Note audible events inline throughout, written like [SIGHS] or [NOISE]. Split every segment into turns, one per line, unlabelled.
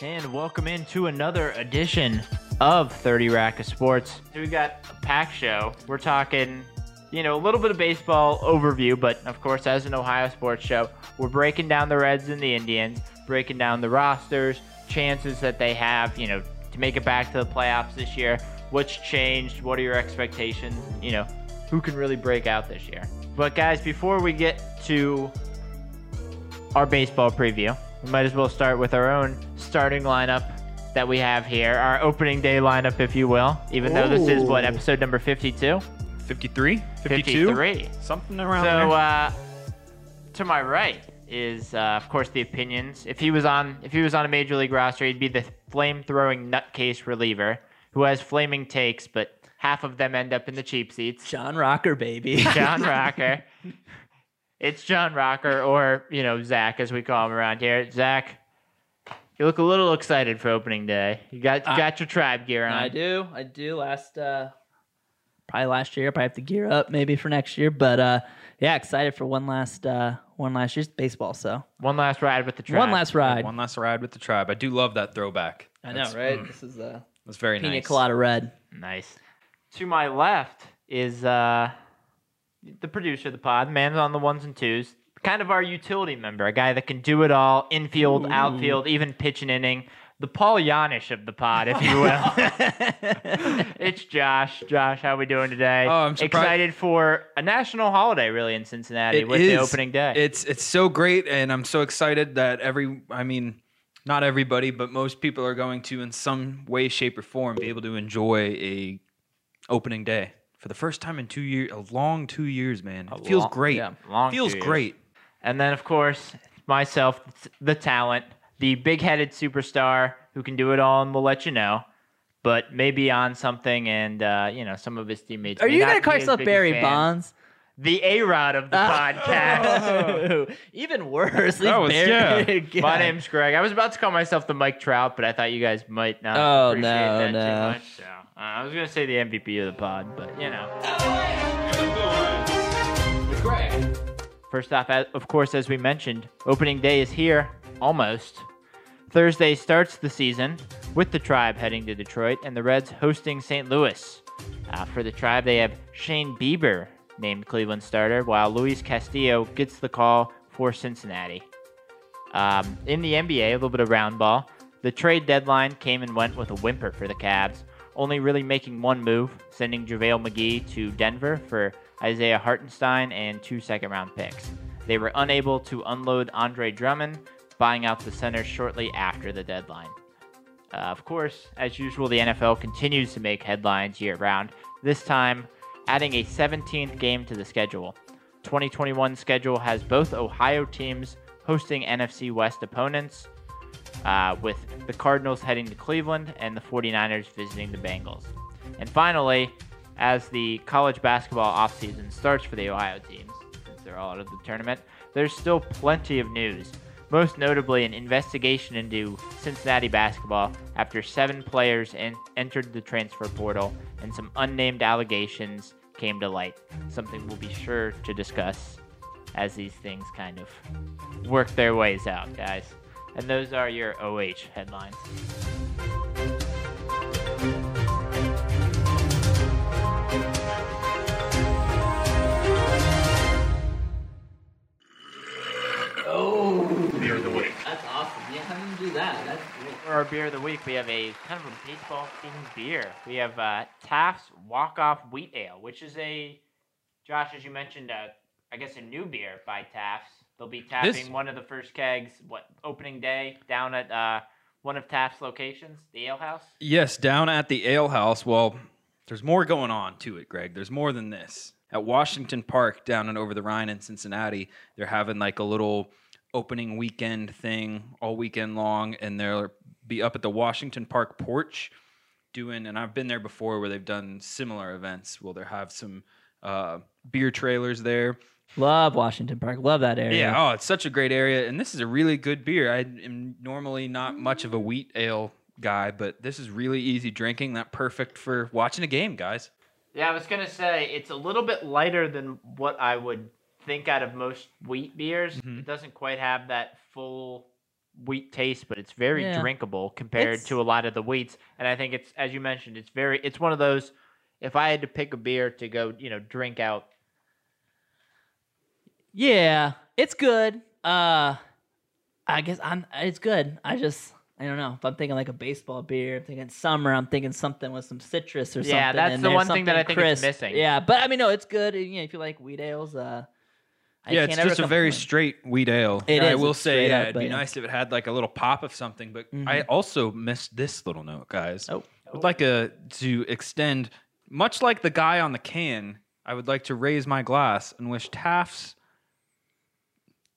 And welcome into another edition of 30 Rack of Sports. We got a pack show. We're talking, you know, a little bit of baseball overview, but of course, as an Ohio sports show, we're breaking down the Reds and the Indians, breaking down the rosters, chances that they have, you know, to make it back to the playoffs this year. What's changed? What are your expectations? You know, who can really break out this year? But guys, before we get to our baseball preview, we might as well start with our own starting lineup that we have here, our opening day lineup, if you will. Even though this is what episode number 52,
53? 52?
53.
Something around
So
there.
uh, to my right is, uh, of course, the opinions. If he was on, if he was on a major league roster, he'd be the flame throwing nutcase reliever who has flaming takes, but half of them end up in the cheap seats.
John Rocker, baby. [LAUGHS]
John [LAUGHS] Rocker. It's John Rocker, or you know Zach, as we call him around here. Zach, you look a little excited for opening day. You got you
I-
got your tribe gear on.
I do. I do. Last, uh, probably last year. I probably have to gear up maybe for next year. But uh, yeah, excited for one last, uh, one last year's baseball. So
One last ride with the tribe.
one last ride.
One last ride with the tribe. I do love that throwback.
I know,
That's-
right?
mm,
This is the
That's very
pina
nice.
colada red.
Nice. To my left is uh, the producer of the pod, man on the ones and twos, kind of our utility member, a guy that can do it all, infield, outfield, even pitch an inning. The Paul Janish of the pod, if you will. [LAUGHS] it's Josh. Josh, how are we doing today?
Oh, I'm surprised-
excited for a national holiday, really, in Cincinnati
It
with the opening day.
It's it's so great, and I'm so excited that every. I mean, not everybody, but most people are going to, in some way, shape, or form, be able to enjoy a opening day for the first time in two years. A long two years, man.
A
It feels
long-
great.
yeah,
long
feels
two years.
great.
And then, of course, myself, the talent, the big headed superstar who can do it all and will let you know, but maybe on something and, uh, you know, some of his teammates.
Are
may
you gonna
be
call yourself Barry
fan.
Bonds?
The A Rod of the [LAUGHS] podcast.
Oh, [LAUGHS] Even worse.
That was-
Barry.
yeah.
My name's Greg. I was about to call myself the Mike Trout, but I thought you guys might not
Oh,
appreciate
no,
that
no.
too much. So uh, I was gonna say the MVP of the pod, but you know. First off, of course, as we mentioned, opening day is here almost. Thursday starts the season with the Tribe heading to Detroit and the Reds hosting St. Louis. Uh, for the Tribe, they have Shane Bieber named Cleveland starter, while Luis Castillo gets the call for Cincinnati. Um, in the NBA, a little bit of round ball. The trade deadline came and went with a whimper for the Cavs, only really making one move, sending JaVale McGee to Denver for Isaiah Hartenstein and two second round picks. They were unable to unload Andre Drummond, buying out the center shortly after the deadline. Uh, of course, as usual, the NFL continues to make headlines year round, this time adding a 17th game to the schedule. 2021 schedule has both Ohio teams hosting NFC West opponents, uh, with the Cardinals heading to Cleveland and the 49ers visiting the Bengals. And finally, as the college basketball offseason starts for the Ohio teams, since they're all out of the tournament, there's still plenty of news. Most notably, an investigation into Cincinnati basketball after seven players en- entered the transfer portal and some unnamed allegations came to light. Something we'll be sure to discuss as these things kind of work their ways out, guys. And those are your OH headlines.
Oh, beer of the week. That's awesome. Yeah, how do you do that?
For our beer of the week, we have a kind of a baseball themed beer. We have uh, Taft's Walk Off Wheat Ale, which is a, Josh, as you mentioned, uh, I guess a new beer by Taft's. They'll be tapping
This-
one of the first kegs, what, opening day down at uh, one of Taft's locations, the Ale House.
Yes, down at the Ale House. Well, there's more going on to it, Greg. There's more than this. At Washington Park, down and over the Rhine in Cincinnati, they're having like a little opening weekend thing all weekend long, and they'll be up at the Washington Park porch doing. And I've been there before, where they've done similar events. Well, they have some uh, beer trailers there.
Love Washington Park. Love that area.
Yeah, oh, it's such a great area, and this is a really good beer. I am normally not much of a wheat ale guy, but this is really easy drinking. That perfect for watching a game, guys.
Yeah, I was gonna say it's a little bit lighter than what I would think out of most wheat beers.
Mhm.
It doesn't quite have that full wheat taste, but it's very
Yeah.
drinkable compared
It's-
to a lot of the wheats. And I think it's as you mentioned, it's very it's one of those. If I had to pick a beer to go, you know, drink out,
Yeah, it's good. Uh, I guess I'm. It's good. I just. I don't know. If I'm thinking like a baseball beer, I'm thinking summer. I'm thinking something with some citrus or something.
Yeah, that's
in
the
there,
one thing that I think it's
crisp.
missing.
Yeah, but I mean, no, it's good. You know, if you like wheat ales, uh, I
yeah, it's just a very straight wheat ale.
It
I
is,
will say, yeah,
out,
it'd be
yeah.
nice if it had like a little pop of something. But I also missed this little note, guys.
Oh.
I would like a, to extend, much like the guy on the can, I would like to raise my glass and wish Taft's.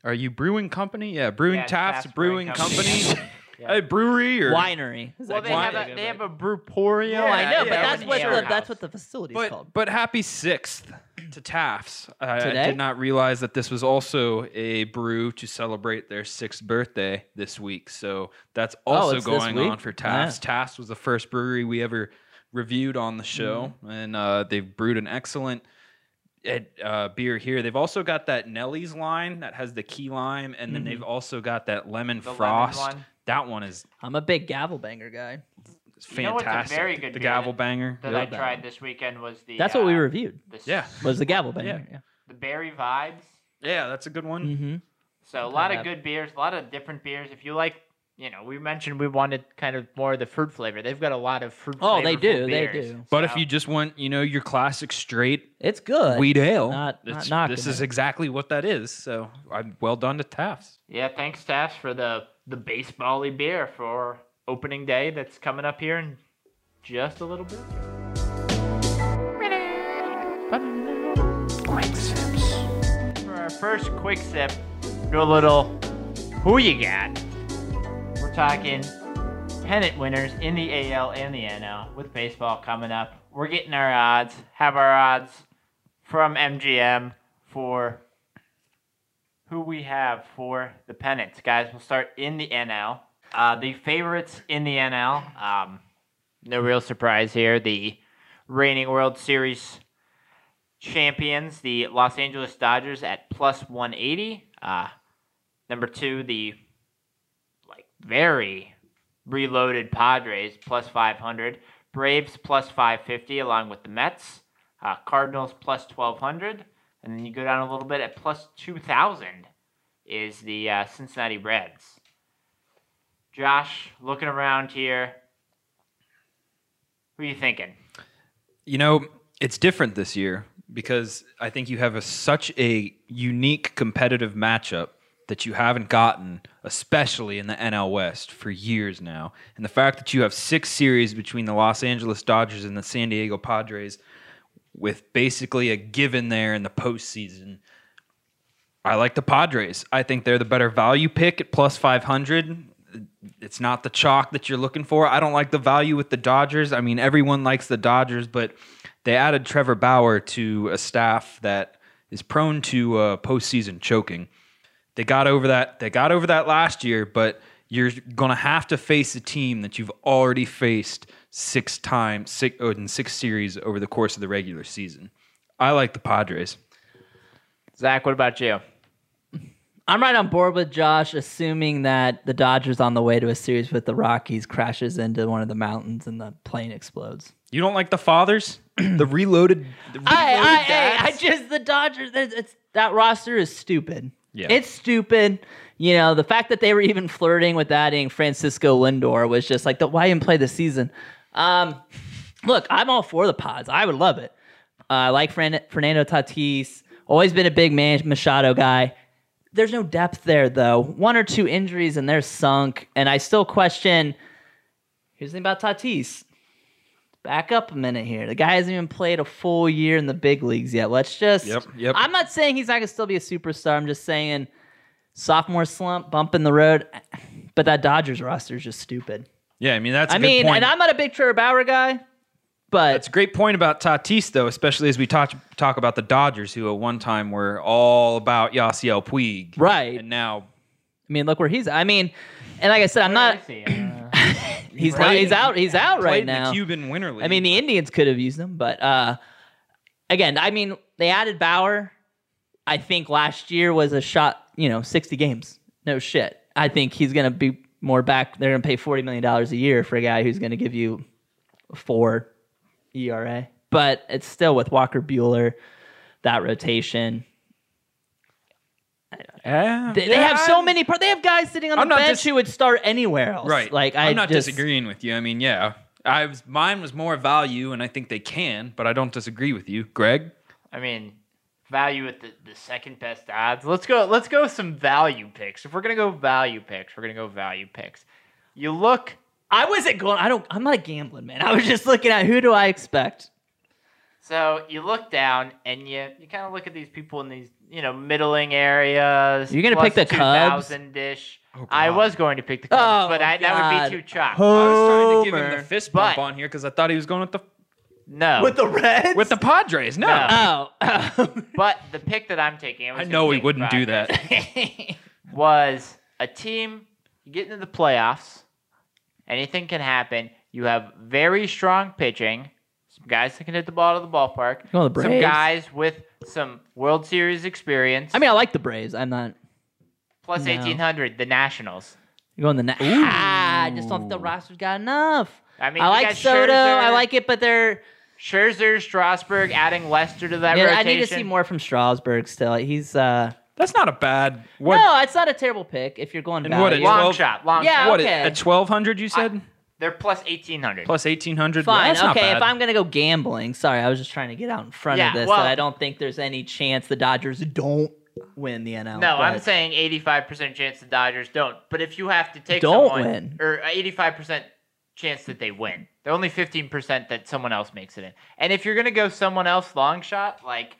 Are you brewing company? Yeah, brewing
Yeah,
Taft's,
Taft's
Brewing,
Brewing
Company.
Company. [LAUGHS]
A brewery or
winery. Is
well,
that
they
wine-
have a they have a brewporium.
No, I know,
yeah,
but that's
yeah,
what
sure.
the, that's what the facility's
But
called.
but happy sixth to Taft's. I, I did not realize that this was also a brew to celebrate their sixth birthday this week. So that's also
Oh, it's this
going
week?
on for Taft's. Taft's was the first brewery we ever reviewed on the show,
Mm-hmm.
and uh, they've brewed an excellent ed- uh, beer here. They've also got that Nelly's line that has the key lime, and then
Mm-hmm.
they've also got that lemon
The lemon
frost.
one.
That one is
I'm a big gavel banger guy.
You know what's a
fantastic.
very good
the
beer
gavel
that-
banger.
that
Yep.
I tried this weekend was the.
That's what we
uh,
reviewed.
the
Yeah.
Was the gavel banger? Yeah.
the berry vibes.
Yeah, that's a good one.
Mm-hmm.
So a lot of good beers, a lot of different beers. If you like, you know, we mentioned we wanted kind of more of the fruit flavor. They've got a lot of fruit.
Oh, they
flavorful
do, they
beers.
do.
But if you just want, you know, your classic straight
It's good.
wheat ale,
Not- not
it's-
knocking
this is exactly what that is. So I'm well done to Taft's.
yeah, thanks Taft for the the baseball-y beer for opening day that's coming up here in just a little bit.
Quick sips.
For our first quick sip, do a little who you got. Talking pennant winners in the AL and the NL with baseball coming up. We're getting our odds, have our odds from MGM for who we have for the pennants. Guys, we'll start in the NL. Uh, the favorites in the NL, um, no real surprise here. The reigning World Series champions, the Los Angeles Dodgers at plus 180. Uh, number two, the very reloaded Padres plus 500. Braves plus 550 along with the Mets. Uh, Cardinals plus 1200. And then you go down a little bit at plus 2000 is the uh, Cincinnati Reds. Josh, looking around here, who are you thinking?
You know, it's different this year because I think you have a, such a unique competitive matchup that you haven't gotten, especially in the NL West, for years now. And the fact that you have six series between the Los Angeles Dodgers and the San Diego Padres, with basically a given there in the postseason. I like the Padres. I think they're the better value pick at plus 500. It's not the chalk that you're looking for. I don't like the value with the Dodgers. I mean, everyone likes the Dodgers, but they added Trevor Bauer to a staff that is prone to uh, postseason choking. They got over that. They got over that last year, but you're going to have to face a team that you've already faced six times six, oh, in six series over the course of the regular season. I like the Padres.
Zach, what about you?
I'm right on board with Josh, assuming that the Dodgers on the way to a series with the Rockies crashes into one of the mountains and the plane explodes.
You don't like the fathers, the reloaded. The reloaded
I, I, hey, I
dads?
just the Dodgers. It's, it's that roster is stupid.
Yeah.
it's stupid. You know the fact that they were even flirting with adding Francisco Lindor was just like the why didn't play the season. Um, look, I'm all for the Pods. I would love it. Uh, I like Fran- Fernando Tatis. Always been a big man Machado guy. There's no depth there though. One or two injuries and they're sunk. And I still question. Here's the thing about Tatis back up a minute here. The guy hasn't even played a full year in the big leagues yet. Let's just.
Yep, yep.
I'm not saying he's not gonna still be a superstar. I'm just saying sophomore slump, bump in the road. But that Dodgers roster is just stupid.
Yeah, I mean that's. I
I mean,
point.
and I'm not a big Trevor Bauer guy, but
That's a great point about Tatis, though, especially as we talk talk about the Dodgers, who at one time were all about Yasiel Puig,
Right.
And now,
I mean, look where he's. I mean, and like I said, I'm not. He's not. He's out. He's out right
the
now.
Cuban Winter League.
I mean, the Indians could have used him, but uh, again, I mean, they added Bauer. I think last year was a shot, you know, 60 games. No shit. I think he's going to be more back. They're going to pay forty million dollars a year for a guy who's going to give you four ERA. But it's still with Walker Buehler, that rotation.
Yeah,
They, they have so many. Par- they have guys sitting on the
I'm not
bench
dis-
who would start anywhere else.
Right.
Like I
I'm not
just,
disagreeing with you. I mean, yeah, I was mine was more value, and I think they can, but I don't disagree with you, Greg.
I mean, value at the, the second best odds. Let's go. Let's go some value picks. If we're gonna go value picks, we're gonna go value picks. You look.
I wasn't going. I don't. I'm not a gambling man. I was just looking at who do I expect.
So you look down and you you kind of look at these people in these you know middling areas.
You're gonna pick the Cubs?
dish.
Oh,
I was going to pick the Cubs,
Oh,
but I, that would oh,
God.
be too chalk.
I was trying to give him
Homer.
the fist bump
But-
on here because I thought he was going with the
No, With
the Reds.
with the Padres. No,
No.
oh. [LAUGHS]
but the pick that I'm taking, I, was
I
gonna
know he
take
wouldn't do that. [LAUGHS]
Was a team. You get into the playoffs. Anything can happen. You have very strong pitching. Some guys that can hit the ball to the ballpark.
Go the
some guys with some World Series experience.
I mean, I like the Braves. I'm not.
plus
no.
1800, the Nationals.
You're going the. Na- ah, I just don't think the roster's got enough.
I mean,
I like
got
Soto.
Scherzer,
I like it, but they're.
Scherzer, Strasburg, adding Lester to that
Yeah,
rotation.
I need to see more from Strasburg. Still, he's. uh
that's not a bad. What?
No, it's not a terrible pick if you're going
And what, a
Long
12
shot, long
Yeah,
shot.
what
okay.
at twelve hundred? You said
They're plus 1800.
plus eighteen hundred.
Fine.
That's not
okay,
bad.
if I'm gonna go gambling, sorry, I was just trying to get out in front
Yeah,
of this.
well-
that I don't think there's any chance the Dodgers don't win the NL.
No, I'm saying 85% chance the Dodgers don't. But if you have to take
Don't
someone,
win.
or uh, 85% chance that they win, they're only 15% that someone else makes it in. And if you're gonna go someone else long shot, like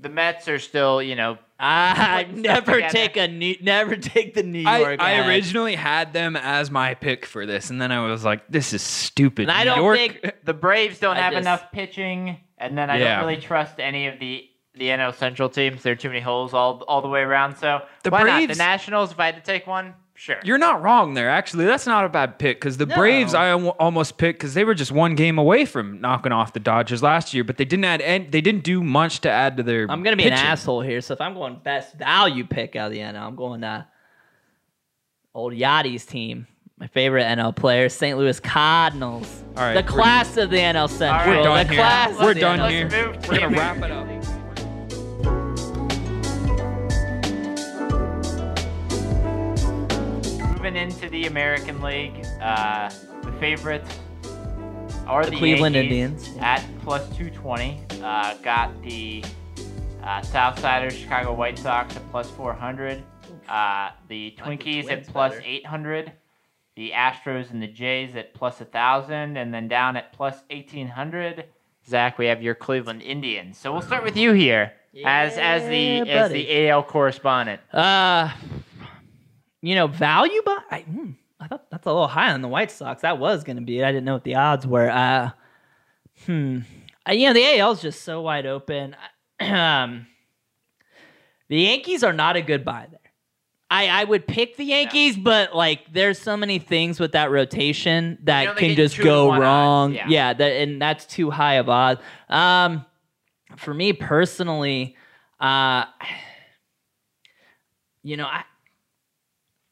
the Mets are still, you know, Ah, I
never
together.
take a new, never take the New
I,
York.
I
guy.
originally had them as my pick for this, and then I was like, "This is stupid."
And I don't
York,
think- [LAUGHS]
the Braves don't
I
have
just-
enough pitching, and then I
Yeah.
don't really trust any of the the NL Central teams. There are too many holes all all the way around. So
The
why not?
Braves-
The Nationals, if I had to take one, sure.
You're not wrong there. Actually, that's not a bad pick because the
No.
Braves I almost picked because they were just one game away from knocking off the Dodgers last year, but they didn't add. Any, they didn't do much to add to their.
I'm gonna be an asshole here. So if I'm going best value pick out of the NL, I'm going to old Yadi's team. My favorite NL player, St. Louis Cardinals.
All right,
the class of the NL Central.
We're
done
the
here.
class
We're done
NL
here.
Let's move to
We're gonna wrap it up.
Moving into the American League, uh, the favorites are the,
Cleveland
Yankees
Indians.
at plus 220. Uh, got the uh, Southsiders, Chicago White Sox at plus 400. Uh, the
Like the
Twinkies at plus
better.
800. The Astros and the Jays at plus 1,000. And then down at plus 1,800. Zach, we have your Cleveland Indians. So we'll start with you here as as the
Yeah,
as the AL correspondent.
Uh, you know, value, buy. I, hmm, I thought that's a little high on the White Sox. That was going to be it. I didn't know what the odds were. Uh, hmm. Uh, you know, the AL is just so wide open. [CLEARS THROAT] um, the Yankees are not a good buy there. I, I would pick the Yankees, but like there's so many things with that rotation that
You only
can just go wrong.
yeah.
yeah, that and that's too high of odds. Um, for me personally, uh, [SIGHS] you know, I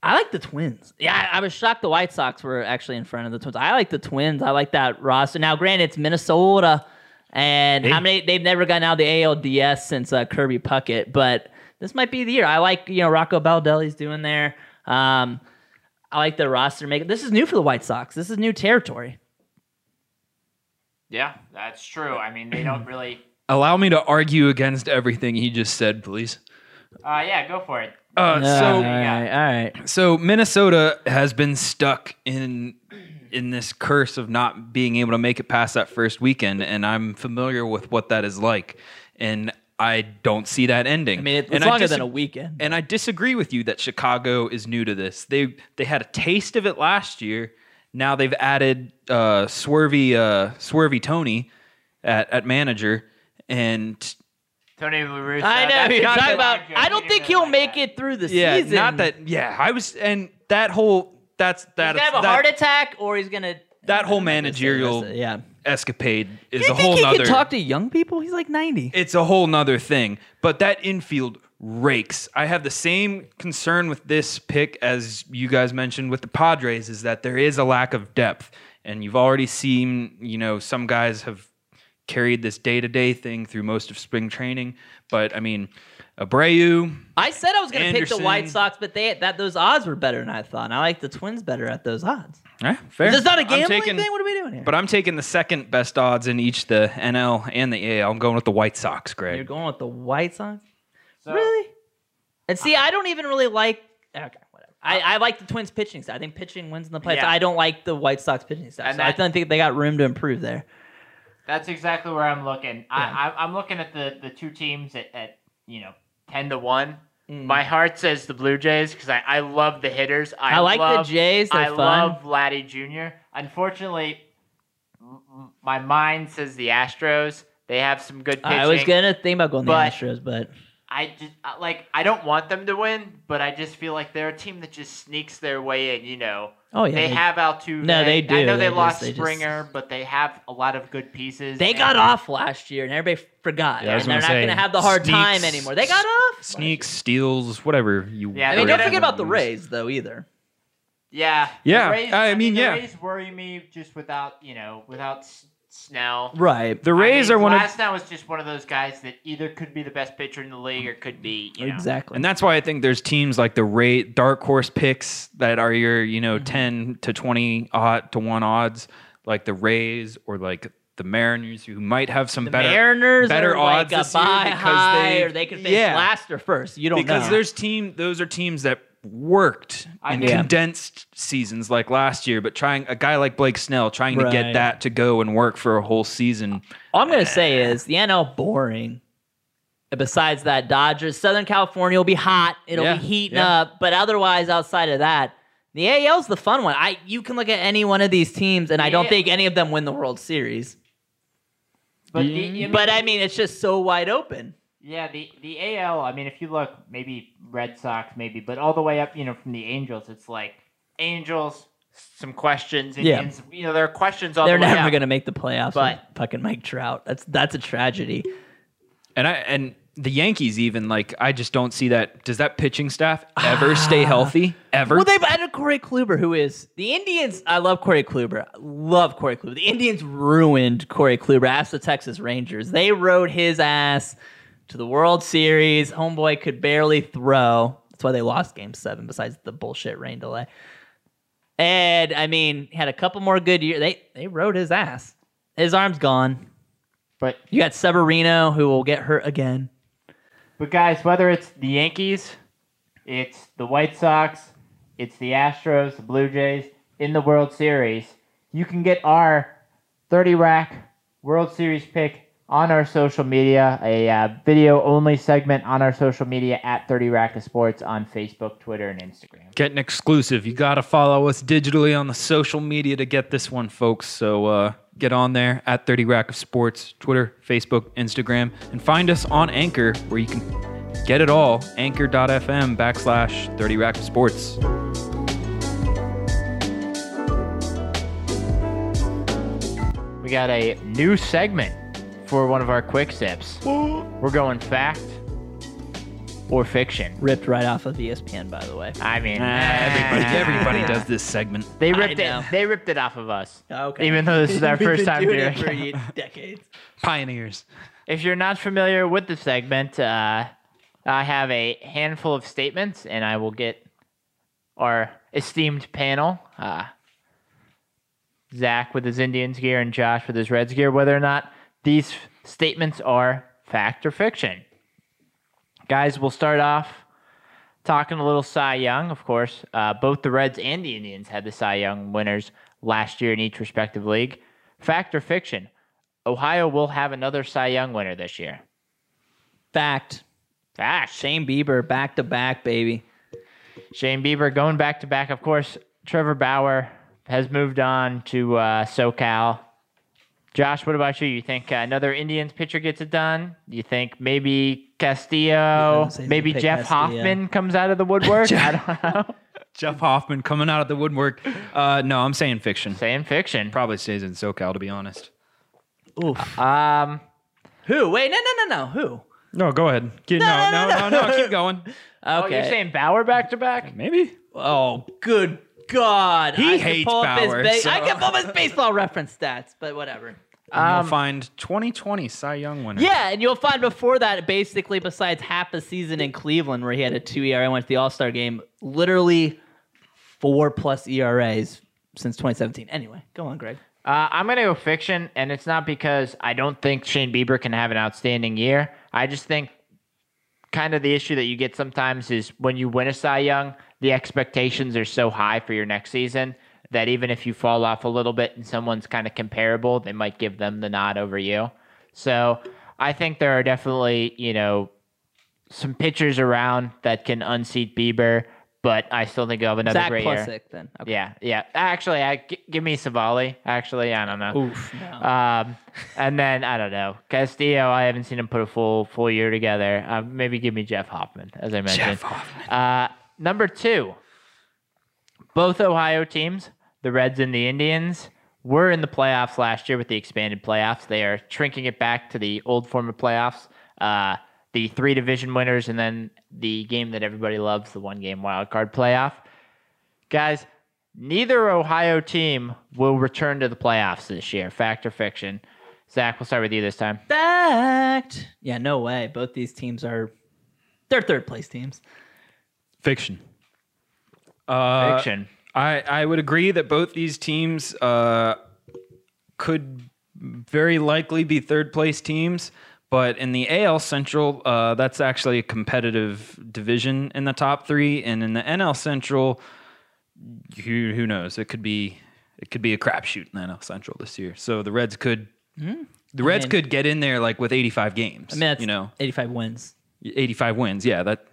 I like the Twins. Yeah, I, I was shocked the White Sox were actually in front of the Twins. I like the Twins. I like that roster. Now, granted, it's Minnesota, and how many they've never gotten out of the ALDS since uh, Kirby Puckett, but this might be the year. I like you know Rocco Baldelli's doing there. Um, I like the roster make. This is new for the White Sox. This is new territory.
Yeah, that's true. I mean, they don't really.
Allow me to argue against everything he just said, please.
Uh, yeah, go for it.
Uh,
all
so
right, all right.
So Minnesota has been stuck in in this curse of not being able to make it past that first weekend, and I'm familiar with what that is like, and I don't see that ending.
I mean, it's
and
longer
dis-
than a weekend.
And I disagree with you that Chicago is new to this. They they had a taste of it last year. Now they've added uh, Swervy uh, Swervy Tony at, at manager, and
Tony La Russa.
I know
that's
who you're
not
talking about. I don't think he'll
like
make
that.
it through the
yeah,
season.
not that. Yeah, I was, and that whole that's that
He's gonna have a
that,
heart attack, or he's gonna
that whole
I'm not gonna say
managerial
yeah.
escapade is
Do you
a
think
whole
he
nother.
can talk to young people? He's like ninety.
it's a whole nother thing. But that infield rakes. I have the same concern with this pick as you guys mentioned with the Padres is that there is a lack of depth. And you've already seen, you know, some guys have carried this day to day thing through most of spring training. But I mean, Abreu,
I said I was going to pick the White Sox, but they that those odds were better than I thought. And I like the Twins better at those odds.
eh, fair.
Is this not a
I'm
gambling
taking-
thing? What are we doing here?
But I'm taking the second best odds in each the NL and the AL. I'm going with the White Sox, Greg.
You're going with the White Sox? really? And see, I don't even really like. Okay, whatever. I, I like the Twins pitching side. I think pitching wins in the playoffs.
Yeah.
I don't like the White Sox pitching side.
And
So I don't think they got room to improve there.
That's exactly where I'm looking. I, I, I'm looking at the, the two teams at, at you know ten to one.
Mm.
My heart says the Blue Jays because I, I love the hitters. I,
I like the Jays. They're
I
fun.
love Vladdy Jr. Unfortunately, my mind says the Astros. They have some good pitching.
I was gonna think about going the Astros, but
I just like I don't want them to win, but I just feel like they're a team that just sneaks their way in. You know,
oh yeah,
they, have Altuve.
No, they do.
I know they,
They just-
lost
they just-
Springer, but they have a lot of good pieces.
They
and-
got off last year, and everybody forgot.
Yeah, I was
and they're
gonna
not going to have the hard time anymore. They got off.
Sneaks, steals, whatever you.
Yeah,
I mean, don't forget about the Rays though either.
Yeah.
Yeah,
Rays,
I mean,
the
yeah.
Rays worry me just without, you know, without S- Snell.
Right.
The
I
Rays
mean,
are one of,
Glasnow was just one of those guys that either could be the best pitcher in the league or could be, you know.
Exactly.
and that's why I think there's teams like the Ray dark horse picks that are your you know
Mm-hmm.
ten to twenty odd to one odds, like the Rays or like the Mariners who might have some
the
better
Mariners
better
are
odds
like a
this year
buy
because
high,
they-
or they could face
yeah.
last or first. You don't
because
know.
there's team those are teams that worked
I
in
think-
condensed seasons like last year, but trying a guy like Blake Snell trying to get that to go and work for a whole season.
All I'm gonna eh. say is the NL boring. Besides that, Dodgers, Southern California will be hot. It'll
Yeah,
be heating
yeah.
up. But otherwise, outside of that, the AL's the fun one. I you can look at any one of these teams, and I don't think any of them win the World Series.
But the,
But I mean, it's just so wide open.
Yeah, the the AL. I mean, if you look, maybe Red Sox, maybe, but all the way up, you know, from the Angels, it's like Angels, some questions,
Yeah.
Indians. You know, there are questions all the time.
They're
the way
never gonna make the playoffs.
But-
with fucking Mike Trout. That's that's a tragedy.
And I and the Yankees even like I just don't see that. Does that pitching staff ah. ever stay healthy? Ever?
Well, they've added Corey Kluber, who is the Indians. I love Corey Kluber. Love Corey Kluber. The Indians ruined Corey Kluber. Ask the Texas Rangers. They rode his ass to the World Series. Homeboy could barely throw. That's why they lost Game Seven. Besides the bullshit rain delay. And I mean, had a couple more good years. They they rode his ass. His arm's gone.
But
You got Severino, who will get hurt again.
But guys, whether it's the Yankees, it's the White Sox, it's the Astros, the Blue Jays in the World Series, you can get our 30 rack World Series pick on our social media, a uh, video only segment on our social media at 30 rack of sports on Facebook, Twitter, and Instagram.
Getting exclusive. You got to follow us digitally on the social media to get this one, folks. So uh, get on there at 30 Rack of Sports, Twitter, Facebook, Instagram, and find us on Anchor where you can get it all. Anchor.fm backslash 30 Rack of Sports.
We got a new segment for one of our quick sips. We're going fact or fiction.
Ripped right off of ESPN, by the way.
I mean,
everybody, everybody does this segment.
They
I
ripped
know.
it. They ripped it off of us.
Okay.
Even though this is our [LAUGHS]
We've
first
been
time
doing
doing
it for
it.
ye- decades.
Pioneers.
If you're not familiar with the segment, uh, I have a handful of statements, and I will get our esteemed panel, uh, Zach with his Indians gear and Josh with his Reds gear, whether or not these statements are fact or fiction. Guys, we'll start off talking a little Cy Young. Of course, uh, both the Reds and the Indians had the Cy Young winners last year in each respective league. Fact or fiction? Ohio will have another Cy Young winner this year.
Fact.
Fact.
Shane Bieber back to back, baby.
Shane Bieber going back to back. Of course, Trevor Bauer has moved on to uh, SoCal. Josh, what about you? You think uh, another Indians pitcher gets it done? You think maybe Castillo,
was saying
maybe Jeff
Castillo.
Hoffman comes out of the woodwork? [LAUGHS] I don't know.
Jeff Hoffman coming out of the woodwork. Uh, no, I'm saying fiction.
Saying fiction.
Probably stays in SoCal, to be honest.
Oof.
Um,
Who? Wait, no, no, no, no. Who?
No, go ahead. Keep- no, no, no, no, Keep going. [LAUGHS]
Oh, you're saying Bauer back to back?
Maybe.
Oh, good God!
He
I can
hates
pull up his
Bauer,
ba-
so-
I can pull up his baseball reference stats, but whatever.
And you'll find 2020 Cy Young winner.
Yeah, and you'll find before that, basically, besides half a season in Cleveland where he had a two ERA, went to the All Star game, literally four plus ERAs since 2017. Anyway, go on, Greg.
Uh, I'm going to go fiction, and it's not because I don't think Shane Bieber can have an outstanding year. I just think kind of the issue that you get sometimes is when you win a Cy Young, the expectations are so high for your next season that even if you fall off a little bit and someone's kind of comparable, they might give them the nod over you. So I think there are definitely, you know, some pitchers around that can unseat Bieber, but I still think have another
Zach
great year.
Plesac, then. Okay.
Yeah, yeah. Actually, I g- give me Civale. Actually, I don't know.
Oof. No.
Um, and then I don't know Castillo. I haven't seen him put a full full year together. Uh, maybe give me Jeff Hoffman, as I mentioned.
Jeff Hoffman.
Uh, number two, both Ohio teams, the Reds and the Indians, were in the playoffs last year with the expanded playoffs. They are shrinking it back to the old form of playoffs. Uh, the three division winners, and then the game that everybody loves, the one game wild card playoff. Guys, neither Ohio team will return to the playoffs this year. Fact or fiction? Zach, we'll start with you this time.
Fact. Yeah, no way. Both these teams are they're third place teams.
Fiction. Uh,
Fiction.
I, I would agree that both these teams uh, could very likely be third place teams. But in the AL Central, uh, that's actually a competitive division in the top three, and in the NL Central, who who knows? It could be it could be a crapshoot in the NL Central this year. So the Reds could the Reds
mean-
could get in there like with 85 games.
I mean, that's
you know,
85 wins.
85 wins. Yeah, that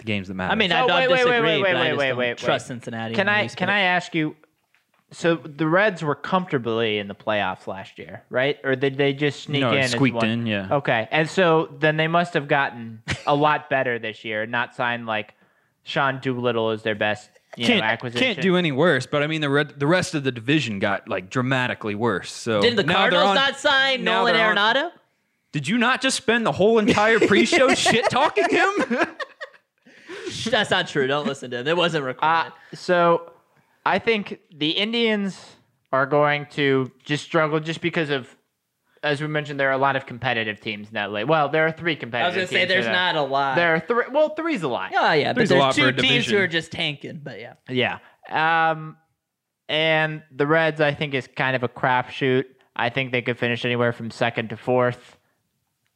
the games that matter.
I mean,
So
I don't
wait, wait,
disagree,
wait, wait,
but I
wait,
just
wait,
don't
wait,
trust
wait.
Cincinnati.
Can I can. I ask you? So the Reds were comfortably in the playoffs last year, right? Or did they just sneak
No,
in?
it
as
squeaked
one-
in, yeah.
Okay, and so then they must have gotten a lot better this year, not signed like Sean Doolittle as their best you
can't,
acquisition.
can't do any worse. But I mean, the red, the rest of the division got like dramatically worse. So
Did the Cardinals
on-
not sign
now
Nolan
they're on-
Arenado?
Did you not just spend the whole entire pre-show [LAUGHS] shit talking him? [LAUGHS] [LAUGHS]
That's not true. Don't listen to him. It wasn't
Uh,
recorded.
so I think the Indians are going to just struggle just because of, as we mentioned, there are a lot of competitive teams in that league. Well, there are three competitive.
I
competitive.
was gonna say
teams
there's
in
not a lot.
There are three. Well, three's a lot.
Yeah, yeah, but
There's a
there's
lot for
two
a
teams who are just tanking. But yeah,
Yeah. Um, and the Reds, I think, is kind of a crapshoot. I think they could finish anywhere from second to fourth.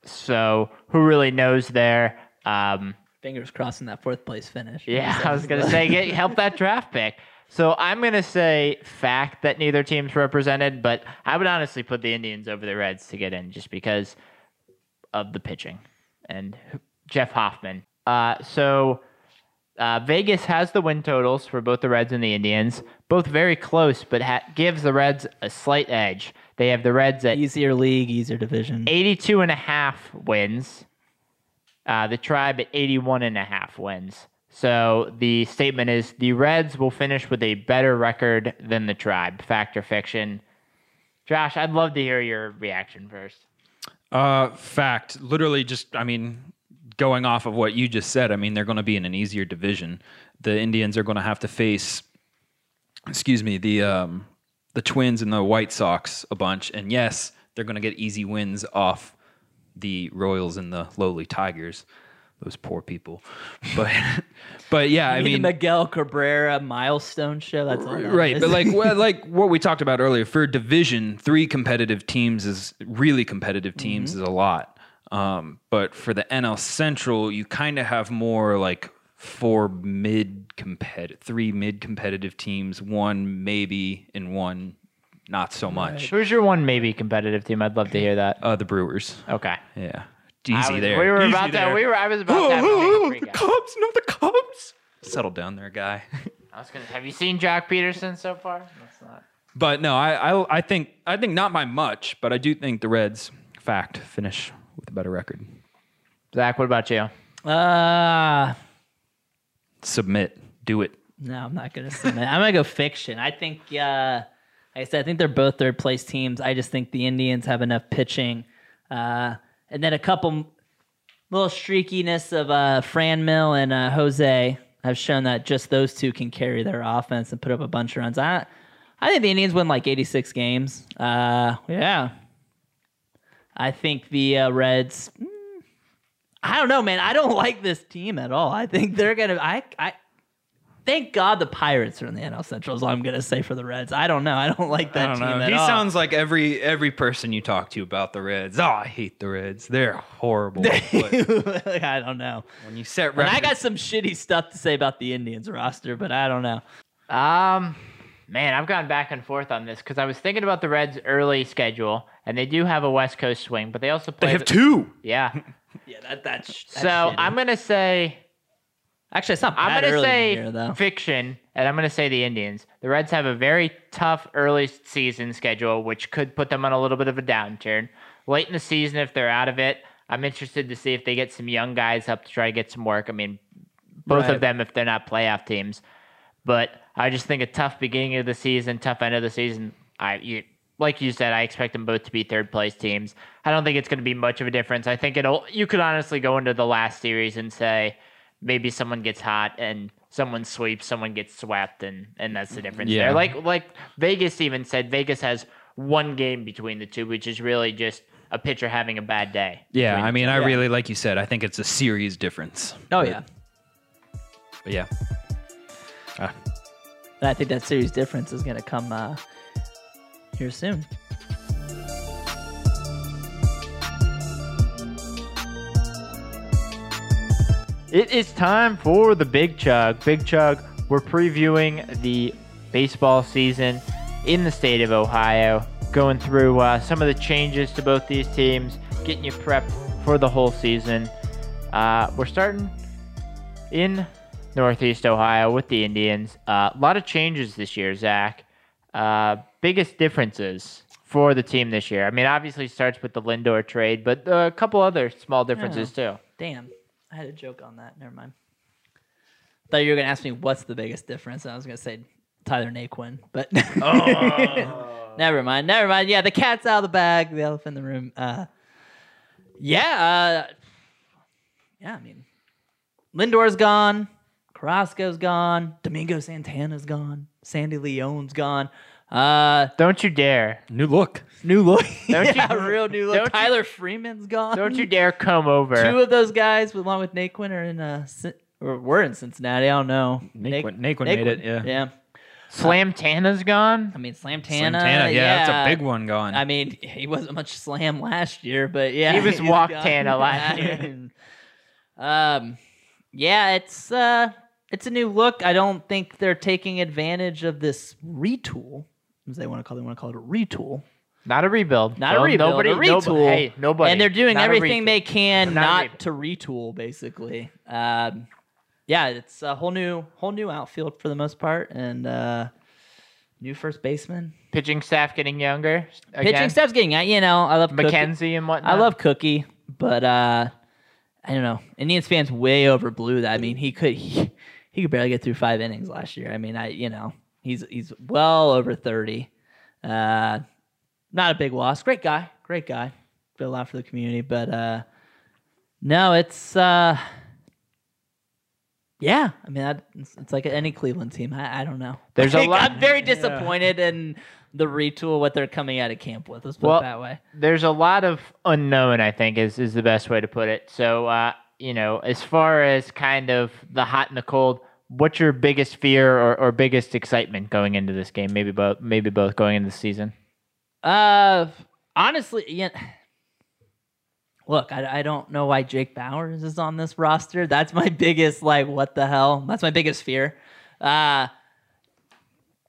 So who really knows there? Um,
fingers crossed in that fourth place finish.
yeah, I was gonna say get [LAUGHS] help that draft pick. So I'm gonna say fact that neither team's represented, but I would honestly put the Indians over the Reds to get in just because of the pitching and Jeff Hoffman. Uh, so uh, Vegas has the win totals for both the Reds and the Indians, both very close, but ha- gives the Reds a slight edge. They have the Reds at
easier league, easier division.
82 and a half wins. Uh, the tribe at 81 and a half wins. So the statement is the Reds will finish with a better record than the tribe. Fact or fiction? Josh, I'd love to hear your reaction first.
Uh, fact. Literally, just I mean, going off of what you just said, I mean, they're going to be in an easier division. The Indians are going to have to face, excuse me, the um, the Twins and the White Sox a bunch, and yes, they're going to get easy wins off the Royals and the lowly Tigers. Those poor people, but [LAUGHS] but yeah, I [LAUGHS]
mean,
mean,
Miguel Cabrera milestone show. That's all that
right
is.
but like well, [LAUGHS] like what we talked about earlier for division three competitive teams is really competitive teams
Mm-hmm.
is a lot um, but for the nl central you kind of have more like four mid competitive three mid competitive teams one maybe and one not so much
Who's your one maybe competitive team? I'd love to hear that.
uh, the brewers
Okay.
yeah
I
easy
was-
there
We were
Easy
about to.
there.
We were. I was about to have a
Oh, the cubs no the cubs settle down there guy [LAUGHS]
I was gonna. Have you seen Joc Pederson so far? That's not.
But no, I, I I think I think not by much, but I do think the Reds, fact, finish with a better record.
Zach, what about you?
uh,
Submit, do it.
no, I'm not gonna submit. I'm gonna go fiction. I think, uh, like I said, I think they're both third place teams. I just think the Indians have enough pitching, uh, and then a couple. little streakiness of uh, Franmil and uh, Jose have shown that just those two can carry their offense and put up a bunch of runs. I, I think the Indians win like 86 games. Uh, yeah. I think the uh, Reds. mm, I don't know, man. I don't [LAUGHS] like this team at all. I think they're gonna. I. I. Thank God the Pirates are in the NL Central. Is all I'm gonna say for the Reds. I don't know. I don't like that
I don't
team
know.
at
He
all.
sounds like every every person you talk to about the Reds. Oh, I hate the Reds. They're horrible. [LAUGHS] But [LAUGHS]
I don't know.
when you set
And
records,
I got some shitty stuff to say about the Indians roster, but I don't know.
Um, man, I've gone back and forth on this because I was thinking about the Reds' early schedule, and they do have a West Coast swing, but they also play.
they have
the-
two.
Yeah. [LAUGHS]
Yeah, that that's,
so I'm gonna say
actually it's not
I'm gonna
early
say
year,
fiction, and I'm gonna say the Indians. The Reds have a very tough early season schedule, which could put them on a little bit of a downturn. Late in the season, if they're out of it, I'm interested to see if they get some young guys up to try to get some work. I mean, both
Right.
of them if they're not playoff teams. But I just think a tough beginning of the season, tough end of the season. I you, like you said, I expect them both to be third place teams. I don't think it's going to be much of a difference. I think it'll. You could honestly go into the last series and say maybe someone gets hot and someone sweeps, someone gets swept, and and that's the difference
Yeah.
there. Like like Vegas even said, Vegas has one game between the two, which is really just a pitcher having a bad day.
Yeah, I mean. I
Yeah.
really like you said. I think it's a series difference.
Oh
But-
yeah,
but yeah. Ah,
I think that series difference is going to come uh, here soon.
It is time for the Big Chug. Big Chug, we're previewing the baseball season in the state of Ohio, going through uh, some of the changes to both these teams, getting you prepped for the whole season. Uh, we're starting in Northeast Ohio with the Indians. Uh, a lot of changes this year, Zach. Uh, biggest differences for the team this year. I mean, obviously starts with the Lindor trade, but uh, a couple other small differences too.
Damn, I had a joke on that. Never mind. Thought you were going to ask me what's the biggest difference. and I was going to say Tyler Naquin, but [LAUGHS] never mind. Never mind. Yeah, the cat's out of the bag. The elephant in the room. Uh, yeah, uh, yeah. I mean, Lindor's gone. Carrasco's gone. Domingo Santana's gone. Sandy León's gone. Uh,
Don't you dare.
new look.
new look.
Don't [LAUGHS]
yeah,
you-
real new look.
don't you-
Tyler Freeman's gone.
Don't you dare come over.
Two of those guys, along with Naquin, are in uh, Cin- or were in Cincinnati. I don't know.
Naquin- Naquin made it, yeah.
yeah.
Slam Tana's gone.
I mean, Slam Tana.
Santana, yeah, that's a big
one.
one gone.
I mean, [LAUGHS] he wasn't much slam last year, but yeah,
He was [LAUGHS]
he's
walk
gone.
Tana last year.
um, yeah, it's uh, it's a new look. I don't think they're taking advantage of this retool, as they want to call. They want to call it a retool,
Not a rebuild.
not a rebuild,
Nobody,
a
nobo-
retool.
hey, nobody.
and they're doing
Not
everything they can
Not
not to retool, basically. Um, yeah, it's a whole new whole new outfield for the most part, and uh, new first baseman.
Pitching staff getting younger. Again.
Pitching staff's getting. You know, I love Cookie.
McKenzie and whatnot.
I love Cookie, but uh, I don't know. Indians fans way overblew that. I mean, he could he, he could barely get through five innings last year. I mean, I you know he's he's well over thirty. Uh, not a big loss. Great guy. Great guy. Did a lot for the community, but uh, no, it's uh, yeah. I mean, that, it's, it's like any Cleveland team. I, I don't know.
There's a lot-
I'm very disappointed in the retool what they're coming out of camp with. Let's put
Well,
it that way.
There's a lot of unknown. I think is is the best way to put it. So uh, you know, as far as kind of the hot and the cold, what's your biggest fear or, or biggest excitement going into this game? Maybe both. Maybe both going into the season.
Uh, honestly, yeah. Look, I, I don't know why Jake Bauers is on this roster. That's my [LAUGHS] biggest like, what the hell? That's my biggest fear. Uh,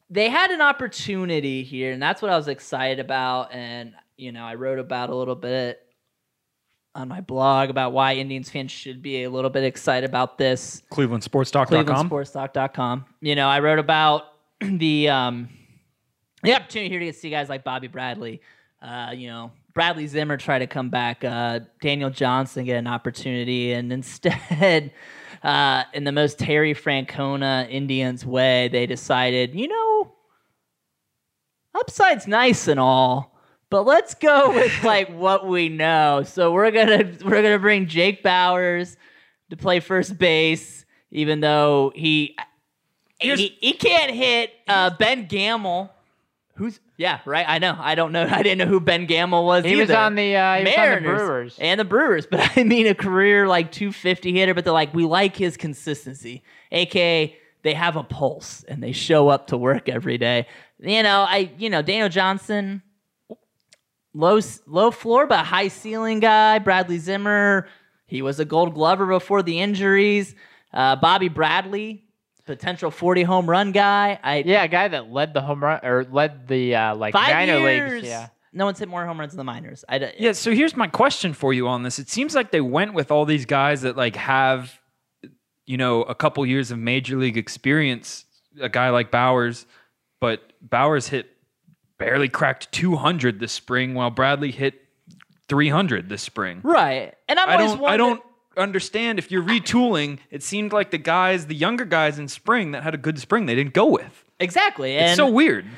they had an opportunity here, and that's what I was excited about. And you know, I wrote about a little bit on my blog about why Indians fans should be a little bit excited about this.
ClevelandSportsTalk.com.
ClevelandSportsTalk.com. You know, I wrote about [CLEARS THROAT] the um, the opportunity here to get to see guys like Bobby Bradley. Uh, you know, Bradley Zimmer try to come back. Uh, Daniel Johnson get an opportunity, and [LAUGHS] instead, uh, in the most Terry Francona Indians way, they decided, you know, upside's nice and all, But let's go with like what we know. So we're gonna we're gonna bring Jake Bauers to play first base, even though he
Here's-
he, he can't hit uh, Ben Gamel. Who's yeah right? I know. I don't know. [LAUGHS] I didn't know who Ben Gamel was.
He was
either.
on the uh, he was on the
Mariners
Brewers.
and the Brewers, [LAUGHS] but I mean a career like 250 hitter. But they're like, we like his consistency, aka they have a pulse and they show up to work every day. You know, I you know Daniel Johnson, low low floor but high ceiling guy. Bradley Zimmer, he was a Gold Glover before the injuries. Uh, Bobby Bradley, potential 40 home run guy. I
Yeah, a guy that led the home run or led the uh, like
five
minor
years.
leagues. Yeah.
No one's hit more home runs in the minors. I, d-
Yeah, so here's my question for you on this. It seems like they went with all these guys that like have you know, a couple years of major league experience, a guy like Bauers, but Bauers hit barely cracked 200 this spring while Bradley hit 300 this spring.
Right. And I'm
I
always
don't I don't understand if you're retooling, it seemed like the guys, the younger guys in spring that had a good spring, they didn't go with.
exactly. And
It's so weird. [SIGHS]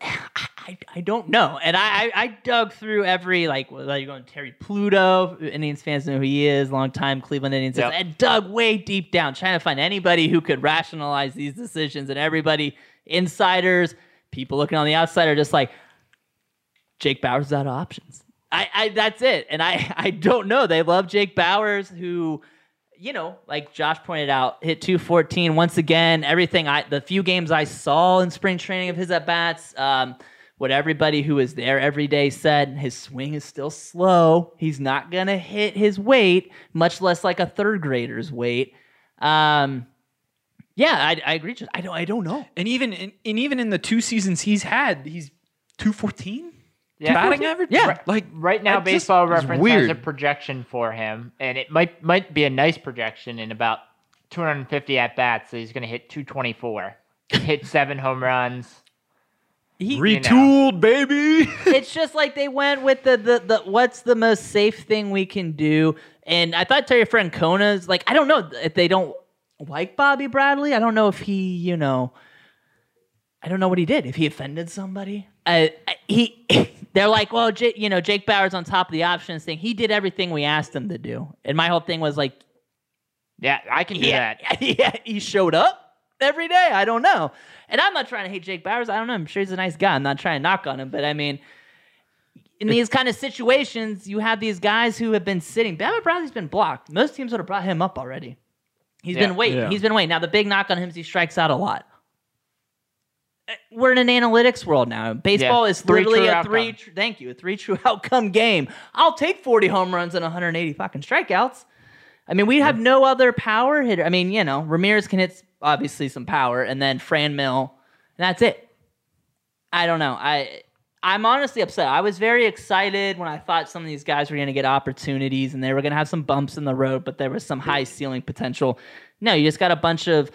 I, I don't know. And I, I, I dug through every like was I going Terry Pluto, Indians fans know who he is, long time Cleveland Indians
Yep.
and dug way deep down, trying to find anybody who could rationalize these decisions. And everybody, insiders, people looking on the outside are just like, Jake Bauers is out of options. I, I that's it. And I, [LAUGHS] I don't know. They love Jake Bauers, who, you know, like Josh pointed out, hit 214 once again. Everything I the few games I saw in spring training of his at bats, um, what everybody who was there every day said, his swing is still slow. He's not gonna hit his weight, much less like a third grader's weight. Um, yeah, I, I agree. Just- I don't I don't know.
And even in, and even in the two seasons he's had, he's 214
Yeah.
batting average.
Yeah.
like
Right now,
I just-
Baseball Reference
weird.
has a projection for him, and it might might be a nice projection in about 250 at bats. So he's going to hit 224, hit seven home runs.
He,
Retooled, baby. [LAUGHS]
it's just like they went with the, the the what's the most safe thing we can do. And I thought Terry Francona's like I don't know if they don't like Bobby Bradley. I don't know if he you know I don't know what he did. If he offended somebody, uh, he [LAUGHS] they're like, well, J- you know, Jake Bauer's on top of the options thing. He did everything we asked him to do. And my whole thing was like,
Yeah, I can do
yeah,
that. [LAUGHS]
yeah, he showed up every day. I don't know. And I'm not trying to hate Jake Bauers. I don't know. I'm sure he's a nice guy. I'm not trying to knock on him, but I mean, in these kind of situations, you have these guys who have been sitting. Bama Bradley's been blocked. Most teams would have brought him up already. He's
Yeah.
been waiting.
Yeah.
He's been waiting. Now the big knock on him is he strikes out a lot. Uh, We're in an analytics world now. Baseball
Yeah.
is
Three
literally
true
a three.
outcome.
Tr- thank you, a three true [LAUGHS] outcome game. I'll take 40 home runs and 180 fucking strikeouts. I mean, we have no other power hitter. I mean, you know, Ramirez can hit obviously some power, and then Franmil, and that's it. I don't know. I I'm honestly upset. I was very excited when I thought some of these guys were going to get opportunities and they were going to have some bumps in the road, but there was some high ceiling potential. No, you just got a bunch of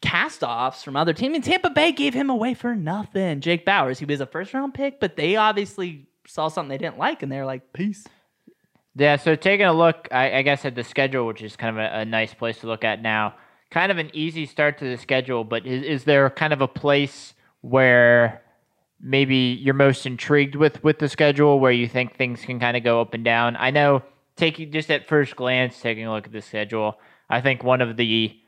cast offs from other teams. And Tampa Bay gave him away for nothing. Jake Bauers, he was a first round pick, but they obviously saw something they didn't like and they were like, peace.
Yeah, so taking a look, I, I guess, at the schedule, which is kind of a, a nice place to look at now. Kind of an easy start to the schedule, but is, is there kind of a place where maybe you're most intrigued with with the schedule, where you think things can kind of go up and down? I know, taking just at first glance, taking a look at the schedule, I think one of the